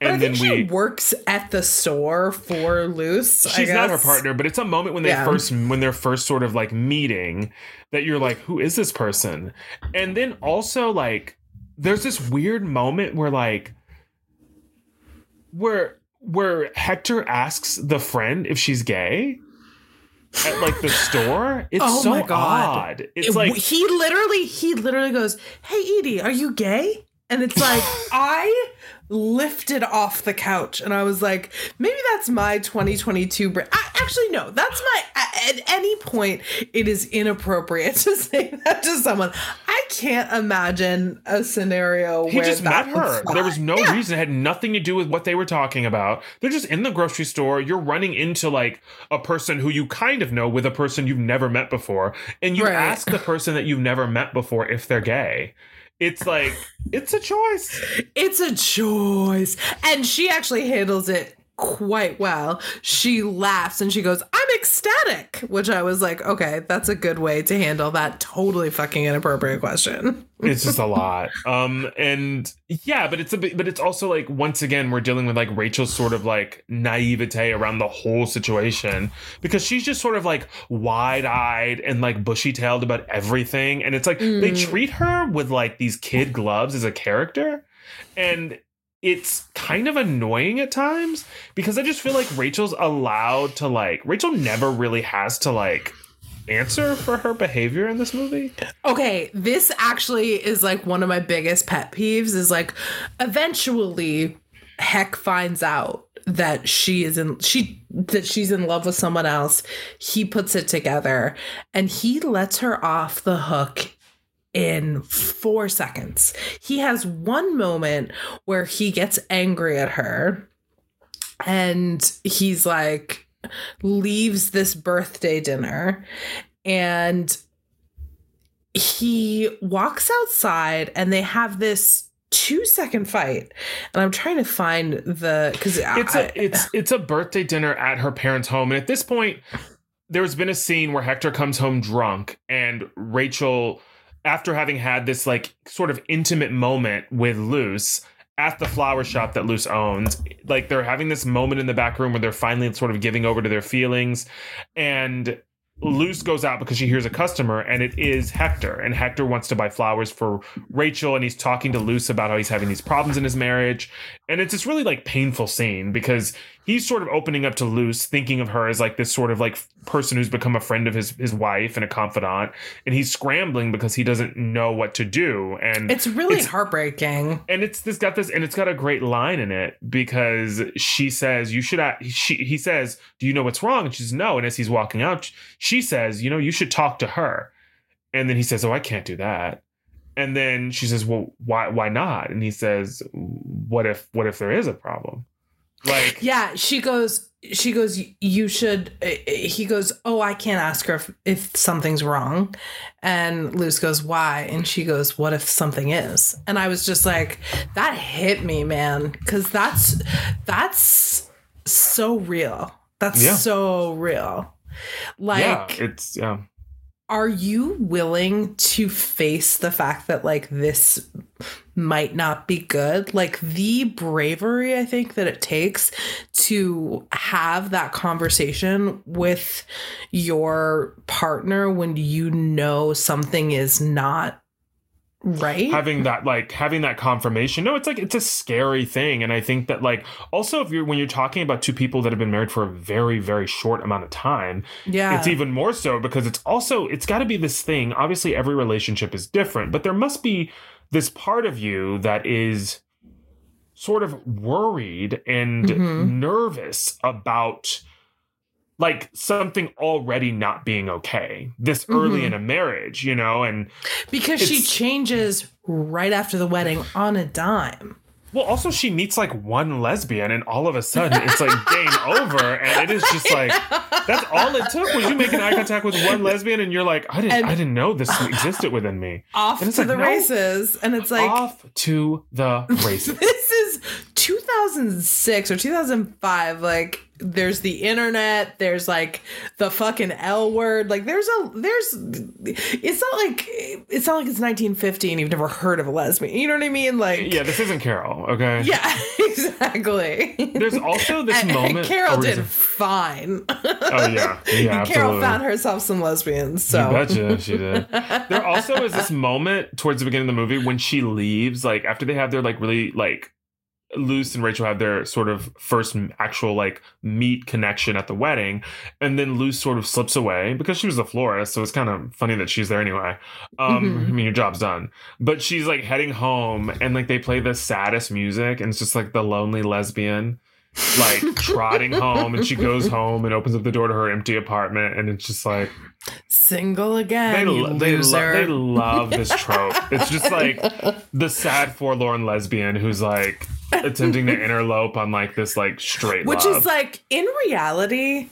But I think she works at the store for Luce. I
she's not her partner but it's a moment when they
Yeah.
first when they're first sort of like meeting that you're like who is this person and then also like there's this weird moment where like where where hector asks the friend if she's gay at like the store it's
Oh
so
my God.
odd it's
It-
like
he literally he literally goes, "Hey Edie, are you gay?" And it's like I lifted off the couch and I was like, maybe that's my 2022 brain. I, actually, no, that's my. At, any point, it is inappropriate to say that to someone. I can't imagine a scenario where
He
where
just
that
met her. There was no
Yeah.
reason. It had nothing to do with what they were talking about. They're just in the grocery store. You're running into like a person who you kind of know with a person you've never met before. And you
Right.
ask the person that you've never met before if they're gay. It's like, it's a choice.
It's a choice. And she actually handles it quite well. She laughs and she goes, I'm ecstatic, which I was like, okay, that's a good way to handle that totally fucking inappropriate question.
It's just a lot. Um, and yeah, but it's a bit, but it's also like, once again, we're dealing with like Rachel's sort of like naivete around the whole situation because she's just sort of like wide eyed and like bushy tailed about everything. And it's like they
Mm.
treat her with like these kid gloves as a character. And it's kind of annoying at times because I just feel like Rachel's allowed to like, Rachel never really has to like answer for her behavior in this movie.
Okay, this actually is like one of my biggest pet peeves is like eventually Heck finds out that she is in she that she's in love with someone else. He puts it together and he lets her off the hook in 4 seconds. He has one moment where he gets angry at her and he's like leaves this birthday dinner and he walks outside and they have this two second fight and i'm trying to find the because
it's a it's it's a birthday dinner at her parents' home, and at this point, there's been a scene where Hector comes home drunk, and Rachel, after having had this like sort of intimate moment with Luce at the flower shop that Luce owns, like they're having this moment in the back room where they're finally sort of giving over to their feelings, and. Luce goes out because she hears a customer and it is Hector. And Hector wants to buy flowers for Rachel and he's talking to Luce about how he's having these problems in his marriage. And it's this really like painful scene because he's sort of opening up to Luce, thinking of her as like this sort of like person who's become a friend of his his wife and a confidant. And he's scrambling because he doesn't know what to do. And
it's really
it's-
heartbreaking.
And it's this got this and it's got a great line in it because she says you should she he says do you know what's wrong and she says no. And as he's walking out she says you know you should talk to her. And then he says oh i can't do that and then she says well why why not? And he says what if what if there is a problem? Like
yeah she goes she goes you should eh, eh, he goes oh i can't ask her if, if something's wrong. And luce goes why? And she goes what if something is? And i was just like that hit me man because that's that's so real. That's
Yeah.
so real. Like
yeah it's yeah
are you willing to face the fact that like this might not be good? Like the bravery i think that it takes to have that conversation with your partner when you know something is not right?
having that like having that confirmation no it's like it's a scary thing and i think that like also if you're when you're talking about two people that have been married for a very very short amount of time
yeah.
it's even more so because it's also it's got to be this thing obviously every relationship is different but there must be this part of you that is sort of worried and
Mhm.
nervous about like something already not being okay this early
Mhm.
in a marriage you know and
because she changes right after the wedding on a dime.
Well, also she meets like one lesbian, and all of a sudden it's like game over, and it is just like that's all it took was you making eye contact with one lesbian, and you're like, I didn't,
And-
I didn't know this existed within me.
Off
And
to
like,
the
no.
races. And it's like
Off to the races.
this is 2006 or 2005 like there's the internet there's like the fucking l word like there's a there's it's not like it's not like it's 1950 and you've never heard of a lesbian you know what i mean like
yeah, this isn't Carol, okay?
yeah exactly
There's also this
And- and
moment.
carol did
it-
fine
Oh yeah, yeah.
carol found herself some lesbians so
You betcha she did. There also is this moment towards the beginning of the movie when she leaves, like after they have their like really like Luce and Rachel have their sort of first actual like meet connection at the wedding, and then Luce sort of slips away because she was a florist, so it's kind of funny that she's there anyway. Um,
Mhm.
I mean, your job's done, but she's like heading home, and like they play the saddest music, and it's just like the lonely lesbian. Like trotting home and she goes home and opens up the door to her empty apartment and it's just like
single again you
lo- they, lo- they love this trope. it's just like the sad forlorn lesbian who's like attempting to interlope on like this like straight
Which
love.
is like in reality,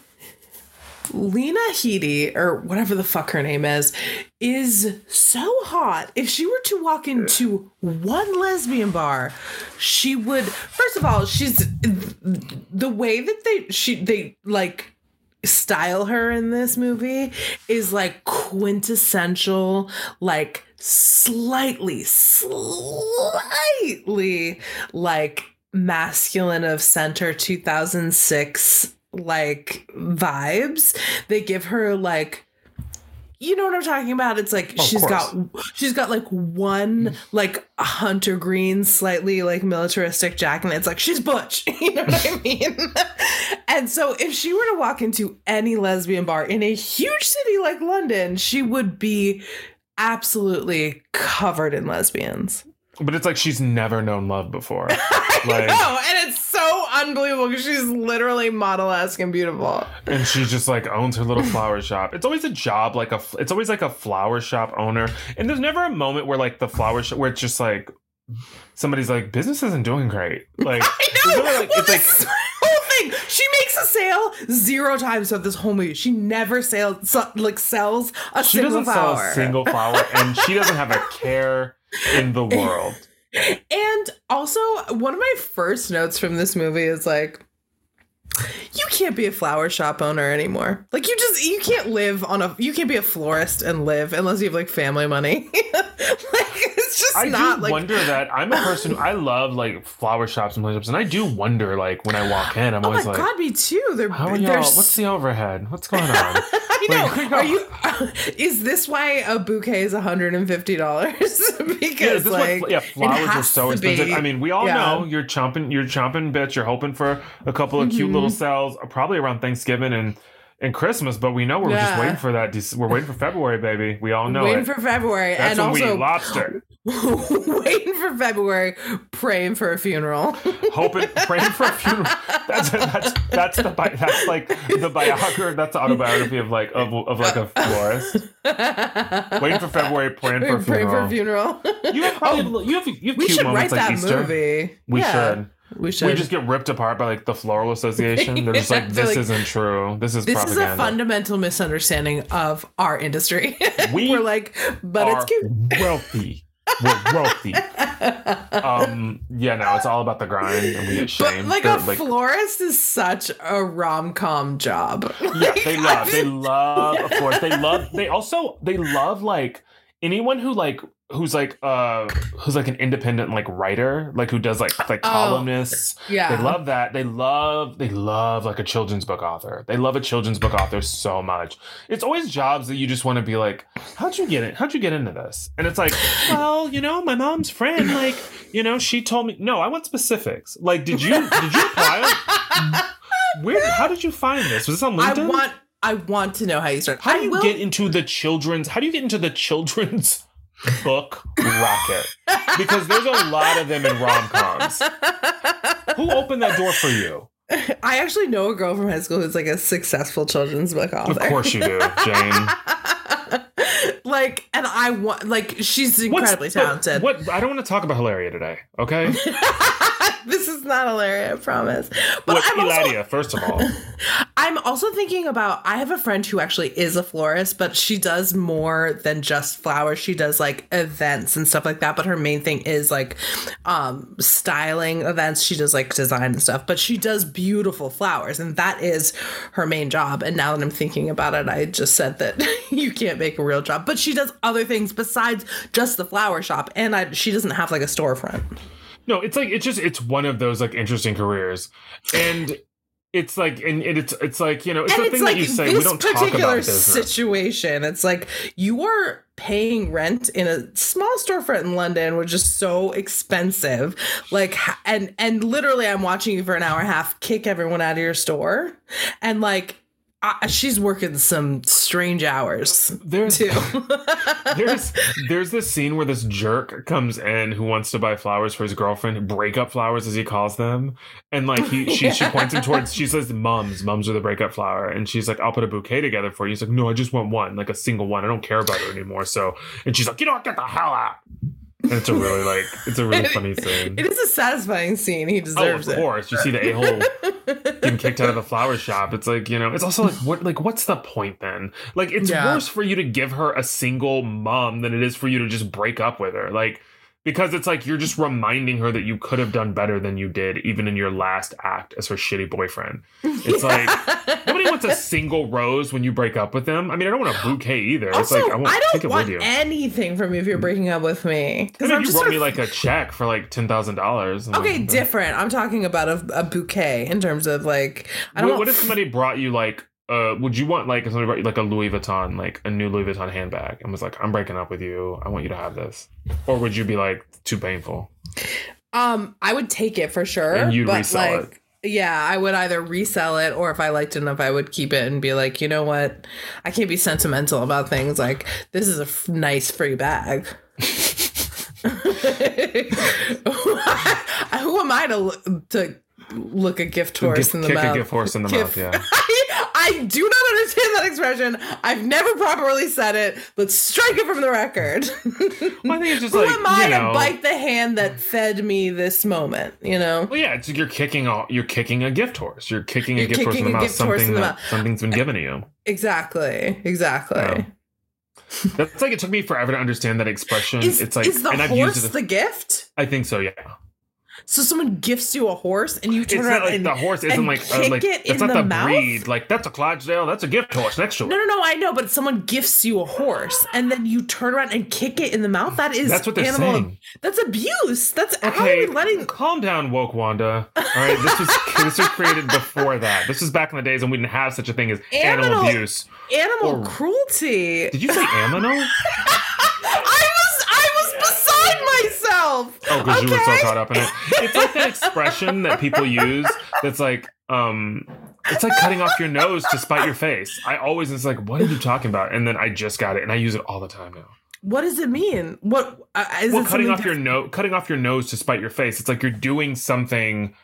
Lena Headey, or whatever the fuck her name is, is so hot. If she were to walk into one lesbian bar, she would first of all, she's the way that they she they like style her in this movie is like quintessential like slightly slightly like masculine of center 2006 like vibes they give her like you know what I'm talking about? It's like she's got she's got like one like hunter green, slightly like militaristic jacket. And it's like she's butch. You know what I mean? and so if she were to walk into any lesbian bar in a huge city like London, she would be absolutely covered in lesbians.
but it's like she's never known love before.
I
Like
know, and it's unbelievable because she's literally model-esque and beautiful.
and she just like owns her little flower shop. It's always a job like a it's always like a flower shop owner. And there's never a moment where like the flower shop where it's just like somebody's like business isn't doing great. Like
I know.
like
well,
it's like
whole thing. She makes a sale zero times throughout this whole movie. She never sales like sells a
she
single
doesn't
flower.
sell a single flower and she doesn't have a care in the world.
And also, one of my first notes from this movie is like, you can't be a flower shop owner anymore. Like you just you can't live on a you can't be a florist and live unless you have like family money. like it's just
I
not
do
like
wonder that I'm a person who I love like flower shops and shops, and I do wonder like when I walk in, I'm
Oh
always like,
god, me too. They're
how are y'all? What's the overhead? What's going on?
I
Like,
know. Are you? Is this why a bouquet is one hundred and fifty dollars? because
Yeah,
like
what, yeah, flowers are so expensive.
be-
I mean, we all
yeah.
know you're chomping, you're chomping bits. You're hoping for a couple of cute
Mhm.
Little sales, uh, probably around Thanksgiving and and Christmas. But we know we're just waiting for that. We're waiting for February, baby. We all know
waiting
it.
for February,
That's
and
when we
also
eat lobster.
waiting for February, praying for a funeral.
hoping, praying for a funeral. That's that's that's the that's like the biography. That's the autobiography of like of, of like a florist. Waiting for February, praying for a
Praying for
funeral.
a funeral.
You have probably you have you have
we should write that
Easter.
movie.
We
Yeah,
should.
We should.
We just get ripped apart by like the floral association. They're just like, this
like,
isn't true. This is
this
propaganda.
is a fundamental misunderstanding of our industry.
We
We're like, but
are
it's cute.
wealthy. We're wealthy. um, yeah, no, it's all about the grind, and we get
But
shamed.
like
They're,
a florist is such a rom com job.
yeah, they love, they love, of course, they love. They also they love like anyone who like who's like uh who's like an independent like writer like who does like like
Oh,
columnists.
Yeah.
they love that. They love they love like a children's book author. They love a children's book author so much. It's always jobs that you just want to be like how'd you get it how'd you get into this? And it's like well you know my mom's friend like you know she told me no i want specifics. Like did you did you apply? Where how did you find this? Was this on linkedin?
I want I want to know how you start.
how do you
will-
get into the children's? How do you get into the children's book racket? Because there's a lot of them in rom coms. Who opened that door for you?
I actually know a girl from high school who's like a successful children's book author.
Of course you do, Jane.
like, and I want like she's incredibly
but
talented.
What I don't want to talk about Hilaria today, okay?
this is not hilarious, I promise. But
What
I'm also
Eladia, first of all.
I'm also thinking about I have a friend who actually is a florist, but she does more than just flowers. She does like events and stuff like that, but her main thing is like um styling events. She does like design and stuff, but she does beautiful flowers and that is her main job. And now that I'm thinking about it, I just said that you can't make a real job, but she does other things besides just the flower shop and I she doesn't have like a storefront.
No, it's like it's just it's one of those like interesting careers. And it's like and it's it's like, you know, it's
and
the
it's
thing
like
that you say
this
we don't talk about business.
situation. It's like you are paying rent in a small storefront in London, which is so expensive. Like, and and literally, I'm watching you for an hour and a half kick everyone out of your store, and like. I, she's working some strange hours
There's
too.
there's there's this scene where this jerk comes in who wants to buy flowers for his girlfriend, breakup flowers as he calls them, and like he she she points him towards she says mums mums are the breakup flower, and she's like I'll put a bouquet together for you. He's like no I just want one like a single one I don't care about her anymore. So and she's like you know what get the hell out. It's a really like it's a really funny scene.
it is a satisfying scene. He deserves it.
Oh, of
it.
course. You see the a hole getting kicked out of the flower shop. It's like you know. It's also like what like what's the point then? Like it's
Yeah.
worse for you to give her a single mom than it is for you to just break up with her. Like because it's like you're just reminding her that you could have done better than you did, even in your last act as her shitty boyfriend. It's like nobody wants a single rose when you break up with them. I mean, I don't want a bouquet either. it's
Also,
like I, want,
I don't
it
want
with you.
anything from you if you're breaking up with me.
because you
just
wrote me like a check for like ten thousand dollars.
Okay, different. I'm talking about a, a bouquet in terms of like I don't
what, what if somebody brought you like uh would you want like somebody brought you like a Louis Vuitton like a new Louis Vuitton handbag and was like I'm breaking up with you I want you to have this or would you be like too painful
um I would take it for sure.
And you'd
but
resell
like yeah, I would either resell it or if I liked it enough, I would keep it and be like, you know what? I can't be sentimental about things. Like, this is a f- nice free bag. Who am I to look, to look a gift horse
Gift-
in the
kick
mouth?
a gift horse in the mouth yeah
I, do not understand that expression. I've never properly said it. Let's strike it from the record.
well, I think it's just
Who
like
am I
you know
to bite the hand that fed me this moment? You know.
well yeah it's you're kicking a you're kicking a gift horse you're kicking a
You're
gift horse in
kicking
the
a
mouth
gift horse
something that
mouth.
something's been given to you
Exactly. Exactly.
Yeah. that's like it took me forever to understand that expression
Is,
it's like
is the
and I've used
horse
it
the gift?
I think so yeah
So someone gifts you a horse and you turn
it's
around
like
and
the horse isn't like uh,
kick
like
it
that's
in
not
the
the,
mouth?
breed like that's a Clydesdale that's a gift horse next to it
No, no, no. I know, but someone gifts you a horse, and then you turn around and kick it in the mouth. That is
That's what they're
animal.
saying.
That's abuse. That's how are
Okay,
letting.
calm down, woke Wanda. All right, this was this was created before that. This was back in the days when we didn't have such a thing as animal
Animal-
abuse.
Animal
Or-
cruelty.
Did you say animal?
I was I was myself.
Oh, because you were so caught up in it. It's like that expression that people use. That's like, um, it's like cutting off your nose to spite your face. I always it's like, what are you talking about? And then I just got it, and I use it all the time now.
What does it mean? What uh, is
Well,
it
cutting off your nose, cutting off your nose to spite your face. It's like you're doing something.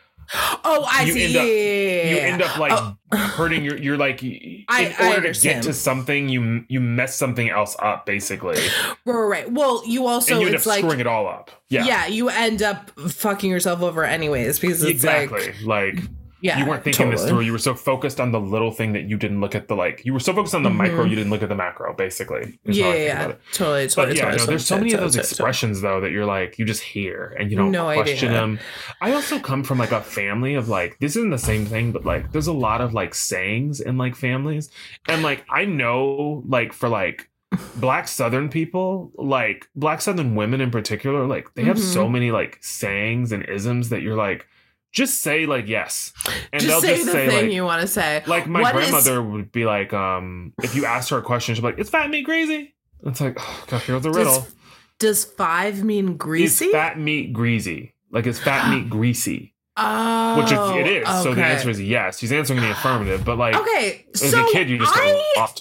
Oh, I
you
see.
end up- You end up like
Oh.
hurting your. You're like, in
I- I
order to get to something, you you mess something else up, basically.
Right. Well, you also
and you end up
it's like
screwing it all up. Yeah,
yeah. you end up fucking yourself over anyways because it's
exactly.
like
Like,
yeah,
you weren't thinking this through. You were so focused on the little thing that you didn't look at the like. You were so focused on the
Mhm.
micro, you didn't look at the macro. Basically,
Yeah, yeah,
think
yeah.
about it.
totally,
But
totally.
yeah,
totally,
no, there's so
totally,
many of those
totally, totally.
expressions though that you're like you just hear and you don't
No
question
idea.
them. I also come from like a family of like this isn't the same thing, but like there's a lot of like sayings in like families, and like I know like for like black southern people like black southern women in particular like they have so
Mhm.
many like sayings and isms that you're like just say like yes. And
just
they'll
say
just
the
say
thing
like
you want to say.
like my
What is-
grandmother would be like um if you asked her a question she'd be like it's fat meat greasy? It's like oh god here's a riddle
Does, does five mean greasy?
is fat meat greasy? Like is fat meat greasy?
Oh,
which is, it is. So the answer is yes. She's answering the affirmative but like
Okay,
as
so
a kid you just
I,
go off.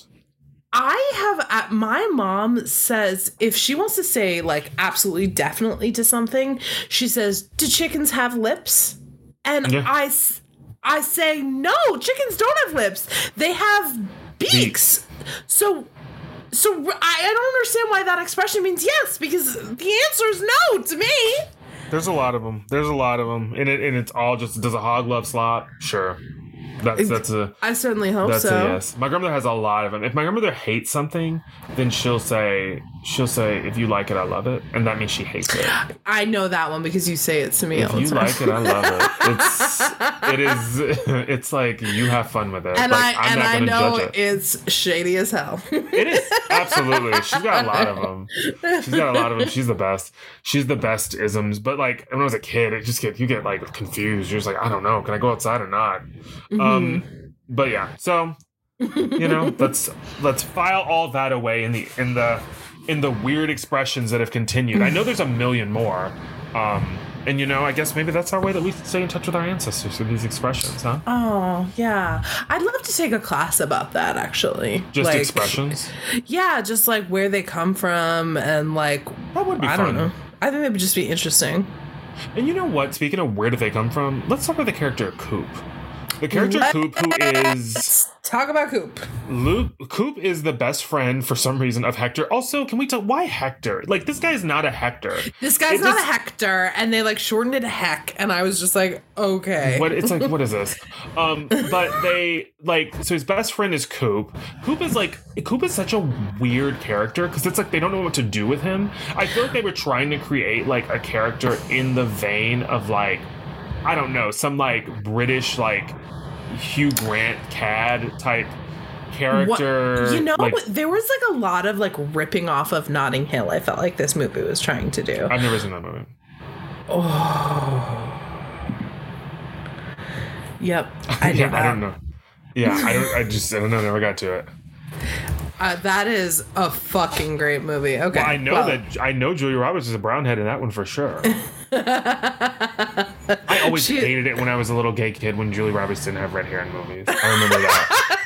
I have uh, my mom says if she wants to say like absolutely definitely to something, she says, "Do chickens have lips?" And
Yeah.
I I say, "No, chickens don't have lips. They have beaks." So so I, I don't understand why that expression means yes because the answer is no to me.
There's a lot of them. There's a lot of them, and it and it's all just does a hog love slop? Sure, that's that's a
I certainly hope
that's
so.
a yes. My grandmother has a lot of them. If my grandmother hates something, then she'll say she'll say if you like it, I love it, and that means she hates it.
I know that one because you say it to me
If
all the
you
time.
like it, I love it. It's it is it's like you have fun with it.
and
like,
I
I'm
and
not
I know
it.
it's shady as hell.
It is absolutely. She's got a lot of them. She's got a lot of them. She's the best. She's the best isms. But like when I was a kid, it just get you get like confused. You're just like, I don't know, can I go outside or not?
Mm-hmm.
Um, but yeah. So you know, let's let's file all that away in the in the in the weird expressions that have continued. I know there's a million more. Um, and you know, I guess maybe that's our way that we stay in touch with our ancestors through these expressions, huh?
Oh yeah, I'd love to take a class about that. Actually,
Just
Like,
expressions.
Yeah, just like where they come from and like
That would be
I
fun.
don't know. I think it would just be interesting.
And you know what? Speaking of where do they come from, let's talk about the character Coop. The character Coop, who is
Talk about Coop.
Luke. Coop is the best friend for some reason of Hector. Also, can we talk? Why Hector? Like this guy is not a Hector.
This guy's
It
not
just-
a Hector, and they like shortened it to Heck, and I was just like, okay.
What it's like? What is this? Um, but they like so his best friend is Coop. Coop is like Coop is such a weird character because it's like they don't know what to do with him. I feel like they were trying to create like a character in the vein of like I don't know some like British like Hugh Grant cad type
What-
character.
you know,
like,
there was like a lot of like ripping off of Notting Hill. I felt like this movie was trying to do.
I've never seen that movie. Oh.
Yep, I
yeah. I don't know. Yeah, I don't. I just I don't know. Never got to it.
Uh, that is a fucking great movie. Okay,
Well, I know
well,
that I know Julia Roberts is a brownhead in that one for sure. I always
She-
hated it when I was a little gay kid when Julia Roberts didn't have red hair in movies. I remember that.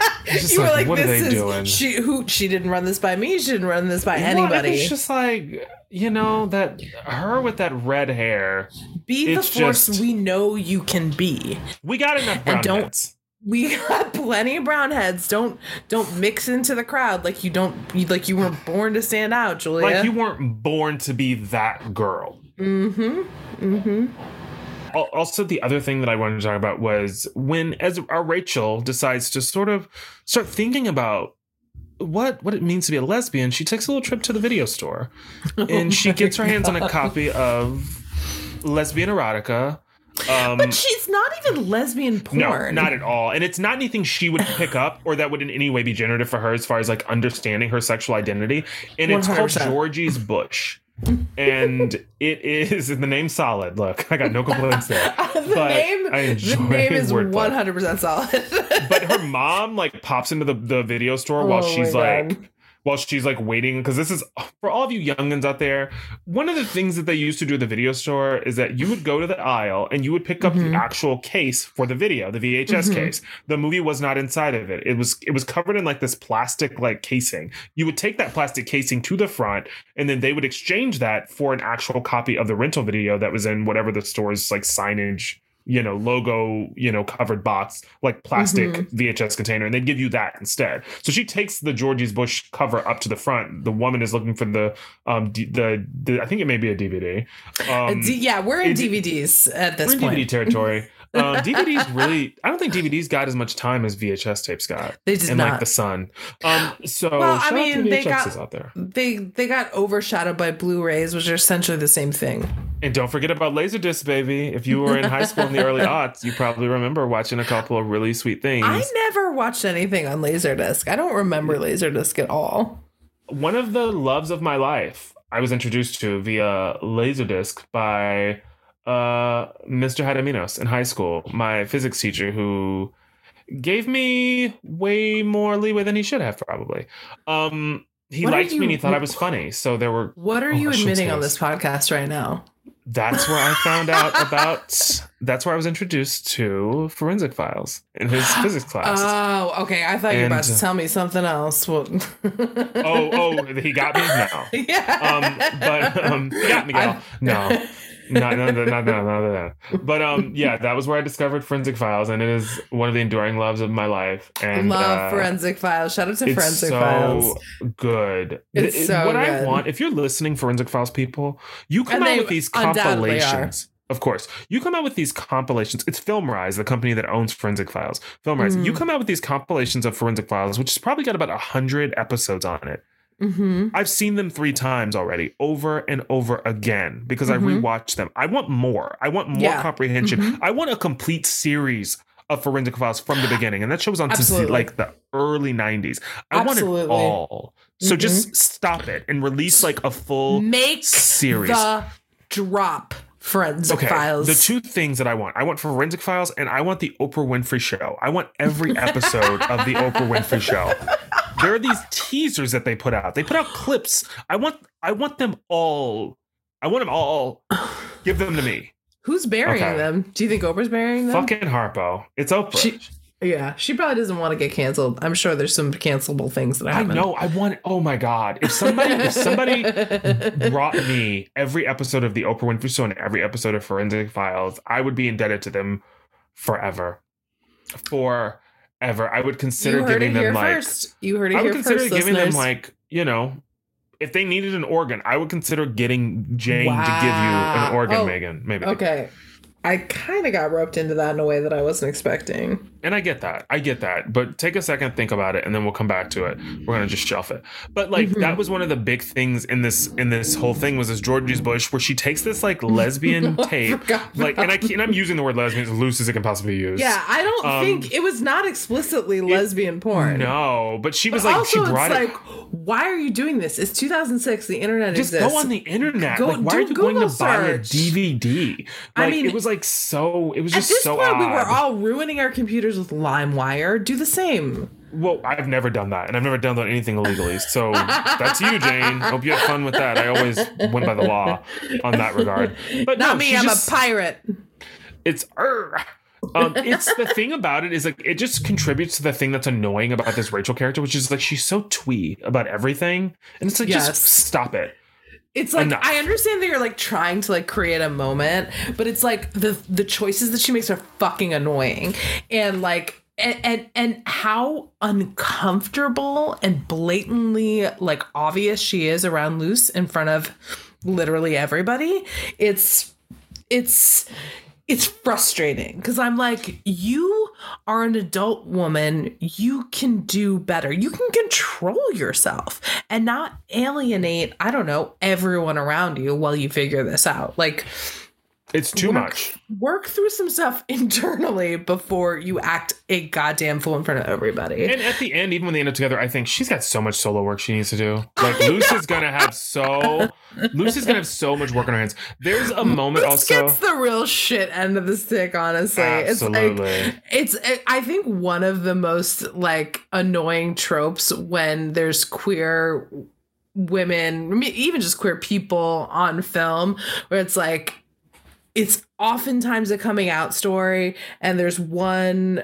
You were
like,
like,
what are they
is
doing?
she who she didn't run this by me. She didn't run this by anybody.
It's just like you know that her with that red hair.
be the force
just-
we know you can be.
We got enough brown
don't-
heads.
We got plenty of brown heads. Don't don't mix into the crowd like you don't like you weren't born to stand out, Julia.
Like you weren't born to be that girl.
Mm-hmm. Mm-hmm.
Also the other thing that i wanted to talk about was when as our rachel decides to sort of start thinking about what what it means to be a lesbian she takes a little trip to the video store and she gets her hands on a copy of lesbian erotica um
But she's not even lesbian porn.
no,
porn.
not at all. And it's not anything she would pick up or that would in any way be generative for her as far as like understanding her sexual identity. And it's called Georgie's Bush. And it is the name solid. Look, I got no complaints there.
the name
I enjoy
the name is one hundred percent solid.
But her mom like pops into the, the video store while
Oh
she's like
God.
While she's like waiting because this is for all of you youngins out there one of the things that they used to do at the video store is that you would go to the aisle and you would pick up
Mhm.
the actual case for the video the vhs
Mhm.
case the movie was not inside of it it was it was covered in like this plastic like casing you would take that plastic casing to the front and then they would exchange that for an actual copy of the rental video that was in whatever the store's like signage you know logo you know covered box like plastic
Mhm.
vhs container and they'd give you that instead so she takes the georgie's bush cover up to the front the woman is looking for the um D- the, the i think it may be a dvd um
D- yeah, we're in
it's-
DVDs at this
we're in
point.
dvd territory um dvds really i don't think dvds got as much time as vhs tapes got
They did
and
not.
like the sun um so
Well, I mean, they got-
out there
they they got overshadowed by Blu-rays, which are essentially the same thing.
and don't forget about laserdisc baby if you were in high school in the early aughts you probably remember watching a couple of really sweet things
I never watched anything on Laserdisc. I don't remember Laserdisc at all.
one of the loves of my life I was introduced to via Laserdisc by uh, Mr. Hadaminos in high school, my physics teacher who gave me way more leeway than he should have probably. Um, he
What
liked me and he thought I was funny. So there were
What are
Oh,
you admitting on
this.
podcast right now?
that's where I found out about that's where I was introduced to forensic files in his physics class.
Oh, okay. I thought you were about to tell me something else. Well,
oh, oh, he got me? now.
yeah.
um, but um, yeah, Miguel. No, no, no, no, no, no, no, no. But um, yeah, that was where I discovered Forensic Files, and it is one of the enduring loves of my life. And
Love
uh,
forensic files. Shout out to Forensic Files.
It's
forensic
so
files.
good.
It's
Th-
so
what I want, if you're listening, Forensic Files people, you come
And
out with these
are.
compilations. Of course, you come out with these compilations. It's Filmrise, the company that owns Forensic Files. Filmrise,
Mhm.
you come out with these compilations of Forensic Files, which has probably got about a hundred episodes on it.
Mm-hmm.
I've seen them three times already, over and over again, because I
Mhm.
rewatched them. I want more. I want more
Yeah.
comprehension.
Mhm.
I want a complete series of Forensic Files from the beginning, and that show was on
Absolutely.
like the early '90s. I want it all. So just stop it and release like a full
Make
series.
the drop forensic
Okay,
files.
the two things that I want, I want Forensic Files, and I want the Oprah Winfrey Show. I want every episode of the Oprah Winfrey Show. There are these teasers that they put out. They put out clips. I want, I want them all. I want them all. Give them to me.
Who's burying
Okay.
them? Do you think Oprah's burying them?
Fucking Harpo. It's Oprah.
She- Yeah, she probably doesn't want to get canceled. I'm sure there's some cancelable things that
I
happen.
know. I want. Oh my god! If somebody, if somebody brought me every episode of the Oprah Winfrey Show and every episode of Forensic Files, I would be indebted to them forever. Forever. I would consider
you heard
giving
it
them
here
like.
first. You heard it
I would consider
first,
giving
listeners.
them like you know, if they needed an organ, I would consider getting Jane to give you an organ,
Oh,
Megan. Maybe.
Okay. I kind of got roped into that in a way that I wasn't expecting.
And I get that. I get that. But take a second, think about it, and then we'll come back to it. We're gonna just shelf it. But like
Mhm.
that was one of the big things in this in this whole thing was this Georgie's Bush where she takes this like lesbian tape. Like and I and I'm using the word lesbian as loose as it can possibly use.
Yeah, I don't
Um,
think it was not explicitly lesbian porn.
No, but she was
But
like
also,
she brought
it's
it.
like, why are you doing this? It's 2006. The internet
just
exists.
go on the internet.
Go-
like, why are you going to
Google
buy a
search.
DVD?
I mean,
it was like so. It was
At
just
this
so
point,
odd.
we were all ruining our computers with LimeWire. Do the same.
Well, I've never done that, and I've never done anything illegally. So that's you, Jane. Hope you had fun with that. I always went by the law on that regard. But
Not
no,
me. I'm
just-
a pirate.
It's er. Um, it's the thing about it is like it just contributes to the thing that's annoying about this Rachel character, which is like she's so twee about everything, and it's like
Yes.
just stop it.
It's like
Enough.
I understand that you're like trying to like create a moment, but it's like the the choices that she makes are fucking annoying, and like and and, and how uncomfortable and blatantly like obvious she is around Luce in front of literally everybody. It's it's it's frustrating because I'm like, you are an adult woman. You can do better. You can control yourself and not alienate, I don't know, everyone around you while you figure this out. Like,
It's too
work,
much.
Work through some stuff internally before you act a goddamn fool in front of everybody.
And at the end, even when they end up together, I think she's got so much solo work she needs to do. Like Luce is gonna have so Luce is gonna have so much work on her hands. There's a moment
this
also.
gets the real shit end of the stick, honestly.
Absolutely.
It's like it's it, I think one of the most like annoying tropes when there's queer women, even just queer people on film, where it's like it's oftentimes a coming out story, and there's one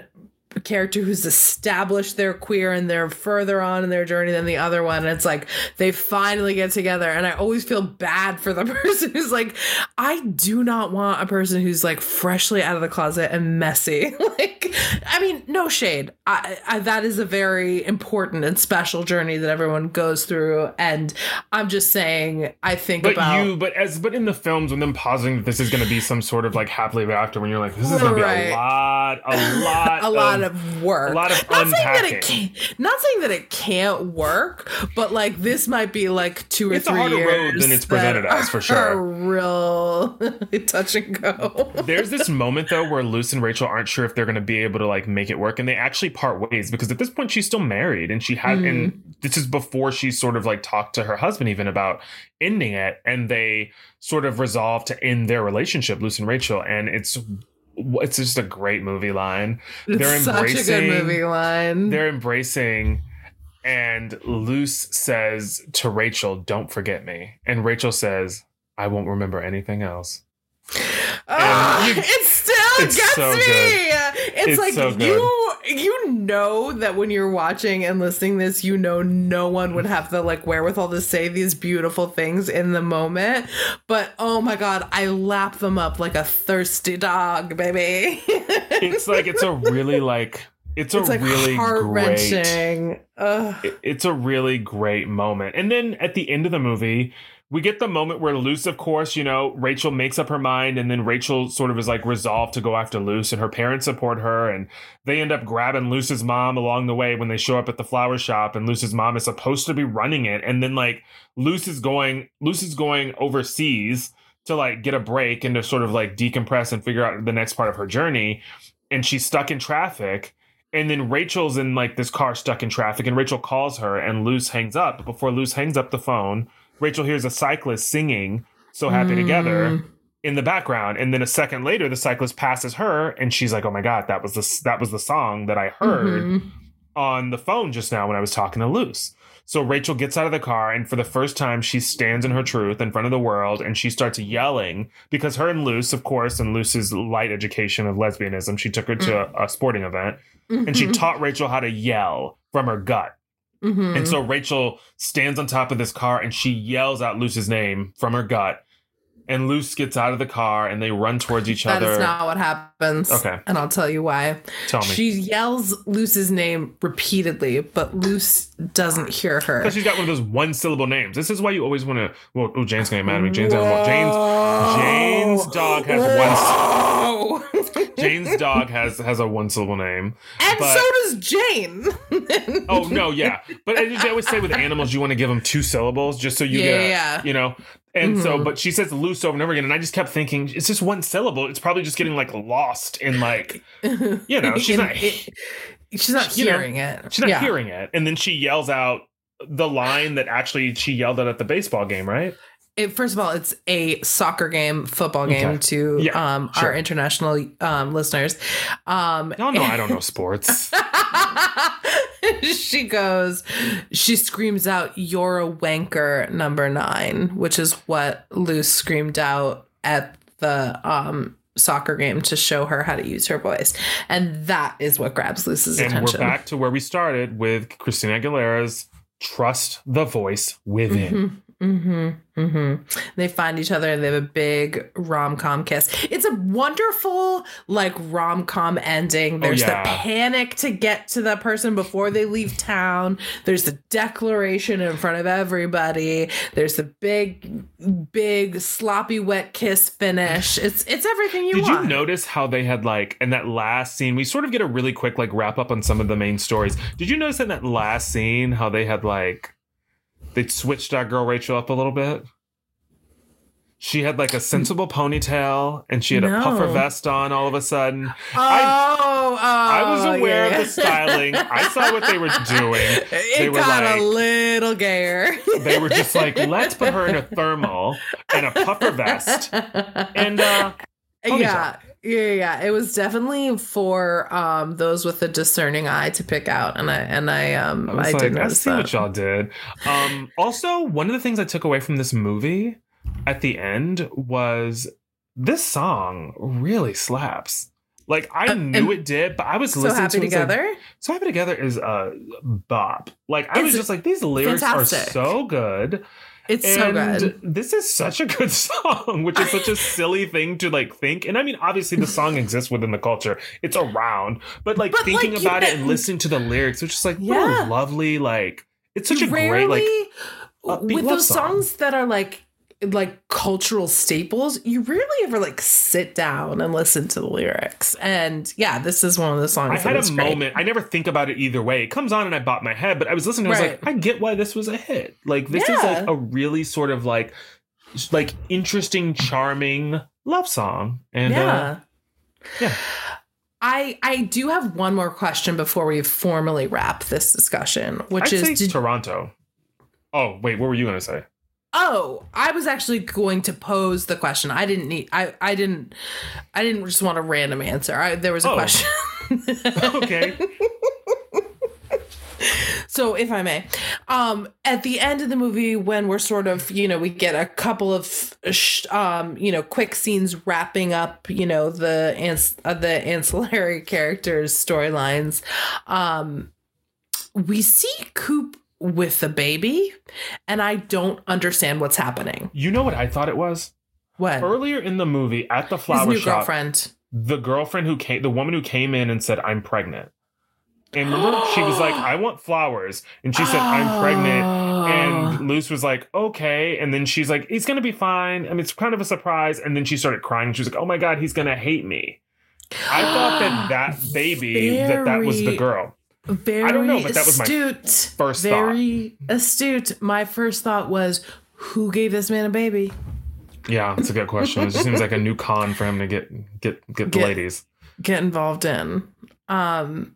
character who's established they're queer and they're further on in their journey than the other one. And it's like they finally get together. And I always feel bad for the person who's like, I do not want a person who's like freshly out of the closet and messy. like, I mean, no shade. I, I, that is a very important and special journey that everyone goes through. And I'm just saying, I think
But
about
you, but as, but in the films, when them that this is going to be some sort of like happily ever after, when you're like, this is going to be a lot, a lot,
a lot
of,
of work.
a lot of
not saying that it can't, not saying that it can't work, but like this might be like two or
It's a
three
harder
years
road than it's presented as, for sure.
real touch and go.
There's this moment though where Luce and Rachel aren't sure if they're going to be able to like make it work and they actually part ways because at this point she's still married and she had and mm-hmm. this is before she sort of like talked to her husband even about ending it and they sort of resolved to end their relationship Luce and Rachel and it's it's just a great movie line
It's
they're
such a good movie line.
they're embracing and Luce says to Rachel don't forget me and Rachel says I won't remember anything else
ah,
you-
it still
it's
gets
so
me.
good.
It's,
It's
like
so
you you know that when you're watching and listening this, you know no one would have the like wherewithal to say these beautiful things in the moment. But oh my god, I lap them up like a thirsty dog, baby.
it's like it's a really like it's a
like
really
heart
great
wrenching.
It- it's a really great moment. And then at the end of the movie, we get the moment where Luce, of course, you know, Rachel makes up her mind, and then Rachel sort of is like resolved to go after Luce, and her parents support her, and they end up grabbing Luce's mom along the way when they show up at the flower shop, and Luce's mom is supposed to be running it, and then like Luce is going, Luce is going overseas to like get a break and to sort of like decompress and figure out the next part of her journey, and she's stuck in traffic. And then Rachel's in like this car stuck in traffic, and Rachel calls her, and Luce hangs up. But before Luce hangs up the phone, Rachel hears a cyclist singing "So Happy Together"
Mm.
in the background, and then a second later, the cyclist passes her, and she's like, "Oh my god, that was the that was the song that I heard
Mhm.
on the phone just now when I was talking to Luce." So Rachel gets out of the car, and for the first time, she stands in her truth in front of the world, and she starts yelling because her and Luce, of course, and Luce's light education of lesbianism, she took her to a, a sporting event, and she
Mhm.
taught Rachel how to yell from her gut.
Mhm.
And so Rachel stands on top of this car and she yells out Luce's name from her gut. And Luce gets out of the car and they run towards each
That
other.
That's not what happens.
Okay.
And I'll tell you why.
Tell me.
She yells Luce's name repeatedly, but Luce doesn't hear her.
Because she's got one of those one syllable names. This is why you always want to. Well, oh, Jane's going to get mad at me. Jane's. Jane's, Jane's dog has
one.
Jane's dog has has a one syllable name.
and
but-
so does Jane.
Oh, no, yeah. But as they always say with animals, you want to give them two syllables just so you
Yeah,
get, a-
yeah.
you know. And so,
Mhm.
but she says Luce over and over again. And I just kept thinking, it's just one syllable. It's probably just getting like lost in like, you know, she's
In-
not.
it- she's not
you know,
hearing it.
She's not
Yeah.
hearing it. And then she yells out the line that actually she yelled out at the baseball game, right?
It, first of all, it's a soccer game, football game
Okay.
to
Yeah,
um,
sure.
our international um, listeners. Um,
No, no, I don't know sports.
she goes, she screams out, You're a wanker, number nine, which is what Luce screamed out at the um, soccer game to show her how to use her voice. And that is what grabs Luce's
and
attention.
we're back to where we started with Christina Aguilera's Trust the Voice Within.
Mm-hmm, mm-hmm. They find each other and they have a big rom com kiss. It's a wonderful, like, rom com ending. There's
Oh, yeah.
the panic to get to that person before they leave town. There's the declaration in front of everybody. There's the big, big, sloppy, wet kiss finish. It's it's everything you want.
Did you notice how they had like in that last scene? We sort of get a really quick like wrap up on some of the main stories. Did you notice in that last scene how they had like they switched our girl Rachel up a little bit? She had like a sensible ponytail and she had a puffer vest on all of a sudden.
Oh,
I-
oh,
I was aware
yeah.
of the styling. I saw what they were doing.
It
They
got
like-
a little gayer.
They were just like, let's put her in a thermal and a puffer vest. And uh ponytail.
yeah yeah yeah it was definitely for um those with a discerning eye to pick out and i and i um
I
i, did
like, I
notice
see
that
what y'all did. Um, also, one of the things I took away from this movie at the end was this song really slaps. Like I
Uh,
knew it did, but I was
so
listening
happy
to it. it's like,
together
so happy together is a bop. Like I was just like, these lyrics
fantastic.
are so good.
It's so
and
good
This is such a good song, which is such a silly thing to like think. And I mean, obviously, the song exists within the culture; it's around. But like
But,
thinking
like,
about it and listening to the lyrics, it's just like what
Yeah.
a lovely like. It's such a
rarely
great like.
with those
song.
songs that are like like cultural staples you rarely ever like sit down and listen to the lyrics and yeah this is one of the songs
I had a
great.
moment. I never think about it either way. It comes on and I bop my head, but I was listening. I was
Right.
like, I get why this was a hit. Like this is like a really sort of like, like interesting, charming love song. And uh,
yeah
yeah.
I I do have one more question before we formally wrap this discussion, which
I'd
is did,
Toronto. Oh wait, what were you gonna say?
Oh I was actually going to pose the question. I didn't need I I didn't I didn't just want a random answer. I, there was a
Oh.
question.
Okay.
So, if I may, um, at the end of the movie, when we're sort of, you know, we get a couple of, sh- um, you know, quick scenes wrapping up, you know, the ans- uh, the ancillary characters' storylines, um, we see Coop with the baby, and I don't understand what's happening.
you know what I thought it was?
What?
Earlier in the movie, at the
His
flower
new
shop,
girlfriend.
the girlfriend who came, the woman who came in and said, "I'm pregnant," and remember she was like, "I want flowers," and she said, "I'm pregnant." And ah. Luce was like, okay. And then she's like, he's going to be fine. I mean, it's kind of a surprise. And then she started crying. She was like, oh my God, he's going to hate me. I thought that that baby, that that was the girl.
Very
I don't know, but that was my
astute.
first thought.
Very astute. My first thought was, who gave this man a baby?
Yeah, it's a good question. It just seems like a new con for him to get get get the
Get-
ladies.
Get involved in. Um,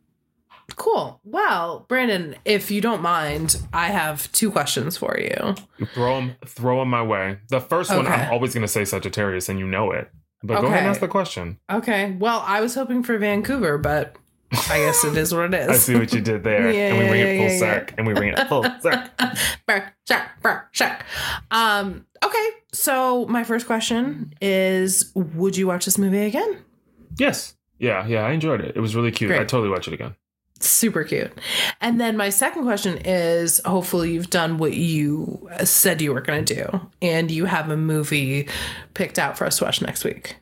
cool. Well, Brandon, if you don't mind, I have two questions for you.
Throw them throw them my way. The first one, I'm always going to say Sagittarius, and you know it. But go ahead and ask the question.
Okay. Well, I was hoping for Vancouver, but I guess it is what it is.
I see what you did there,
Yeah,
and we bring
yeah,
it full
yeah,
circ, and we bring it full circ.
Brr, shuck, brr, shuck. Um, okay, so my first question is Would you watch this movie again?
Yes, yeah, yeah. I enjoyed it. It was really cute. I totally watch it again.
Super cute. And then my second question is hopefully you've done what you said you were going to do and you have a movie picked out for us to watch next week.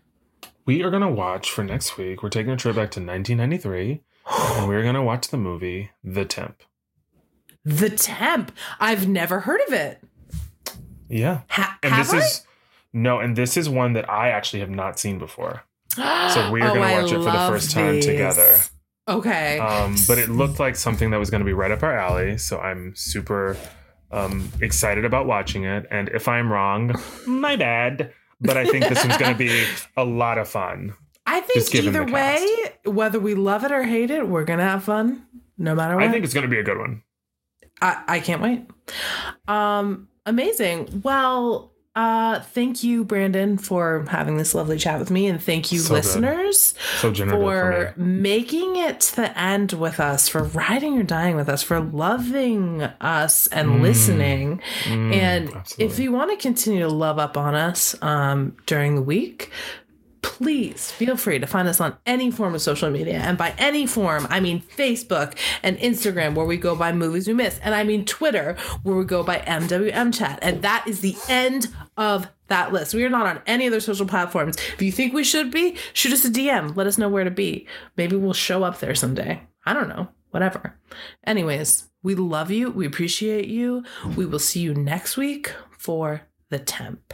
We are gonna watch for next week. We're taking a trip back to 1993, and we're gonna watch the movie The Temp.
The Temp. I've never heard of it.
Yeah,
Ha-
and
have
this is no, and this is one that I actually have not seen before. So we are
Oh,
gonna
I
watch it for the first time
these.
together.
Okay.
Um, but it looked like something that was gonna be right up our alley. So I'm super um, excited about watching it. And if I'm wrong, my bad. But I think this one's gonna be a lot of fun.
I think either way, whether we love it or hate it, we're gonna have fun no matter what.
I think it's gonna be a good one.
I, I can't wait. Um, amazing. Well, uh, thank you, Brandon, for having this lovely chat with me, and thank you,
So
listeners,
So
for
for
making it to the end with us, for riding or dying with us, for loving us and
Mm.
listening.
Mm,
And if you want to continue to love up on us um, during the week, please feel free to find us on any form of social media. And by any form, I mean Facebook and Instagram, where we go by Movies We Miss. And I mean Twitter, where we go by MWM Chat. And that is the end of that list. We are not on any other social platforms. If you think we should be, shoot us a DM. Let us know where to be. Maybe we'll show up there someday. I don't know. Whatever. Anyways, we love you. We appreciate you. We will see you next week for the temp.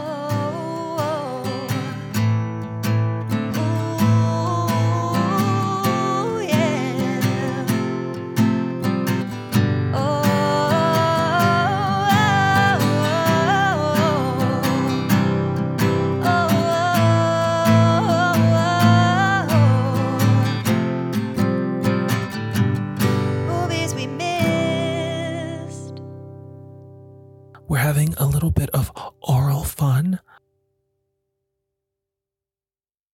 having a little bit of oral fun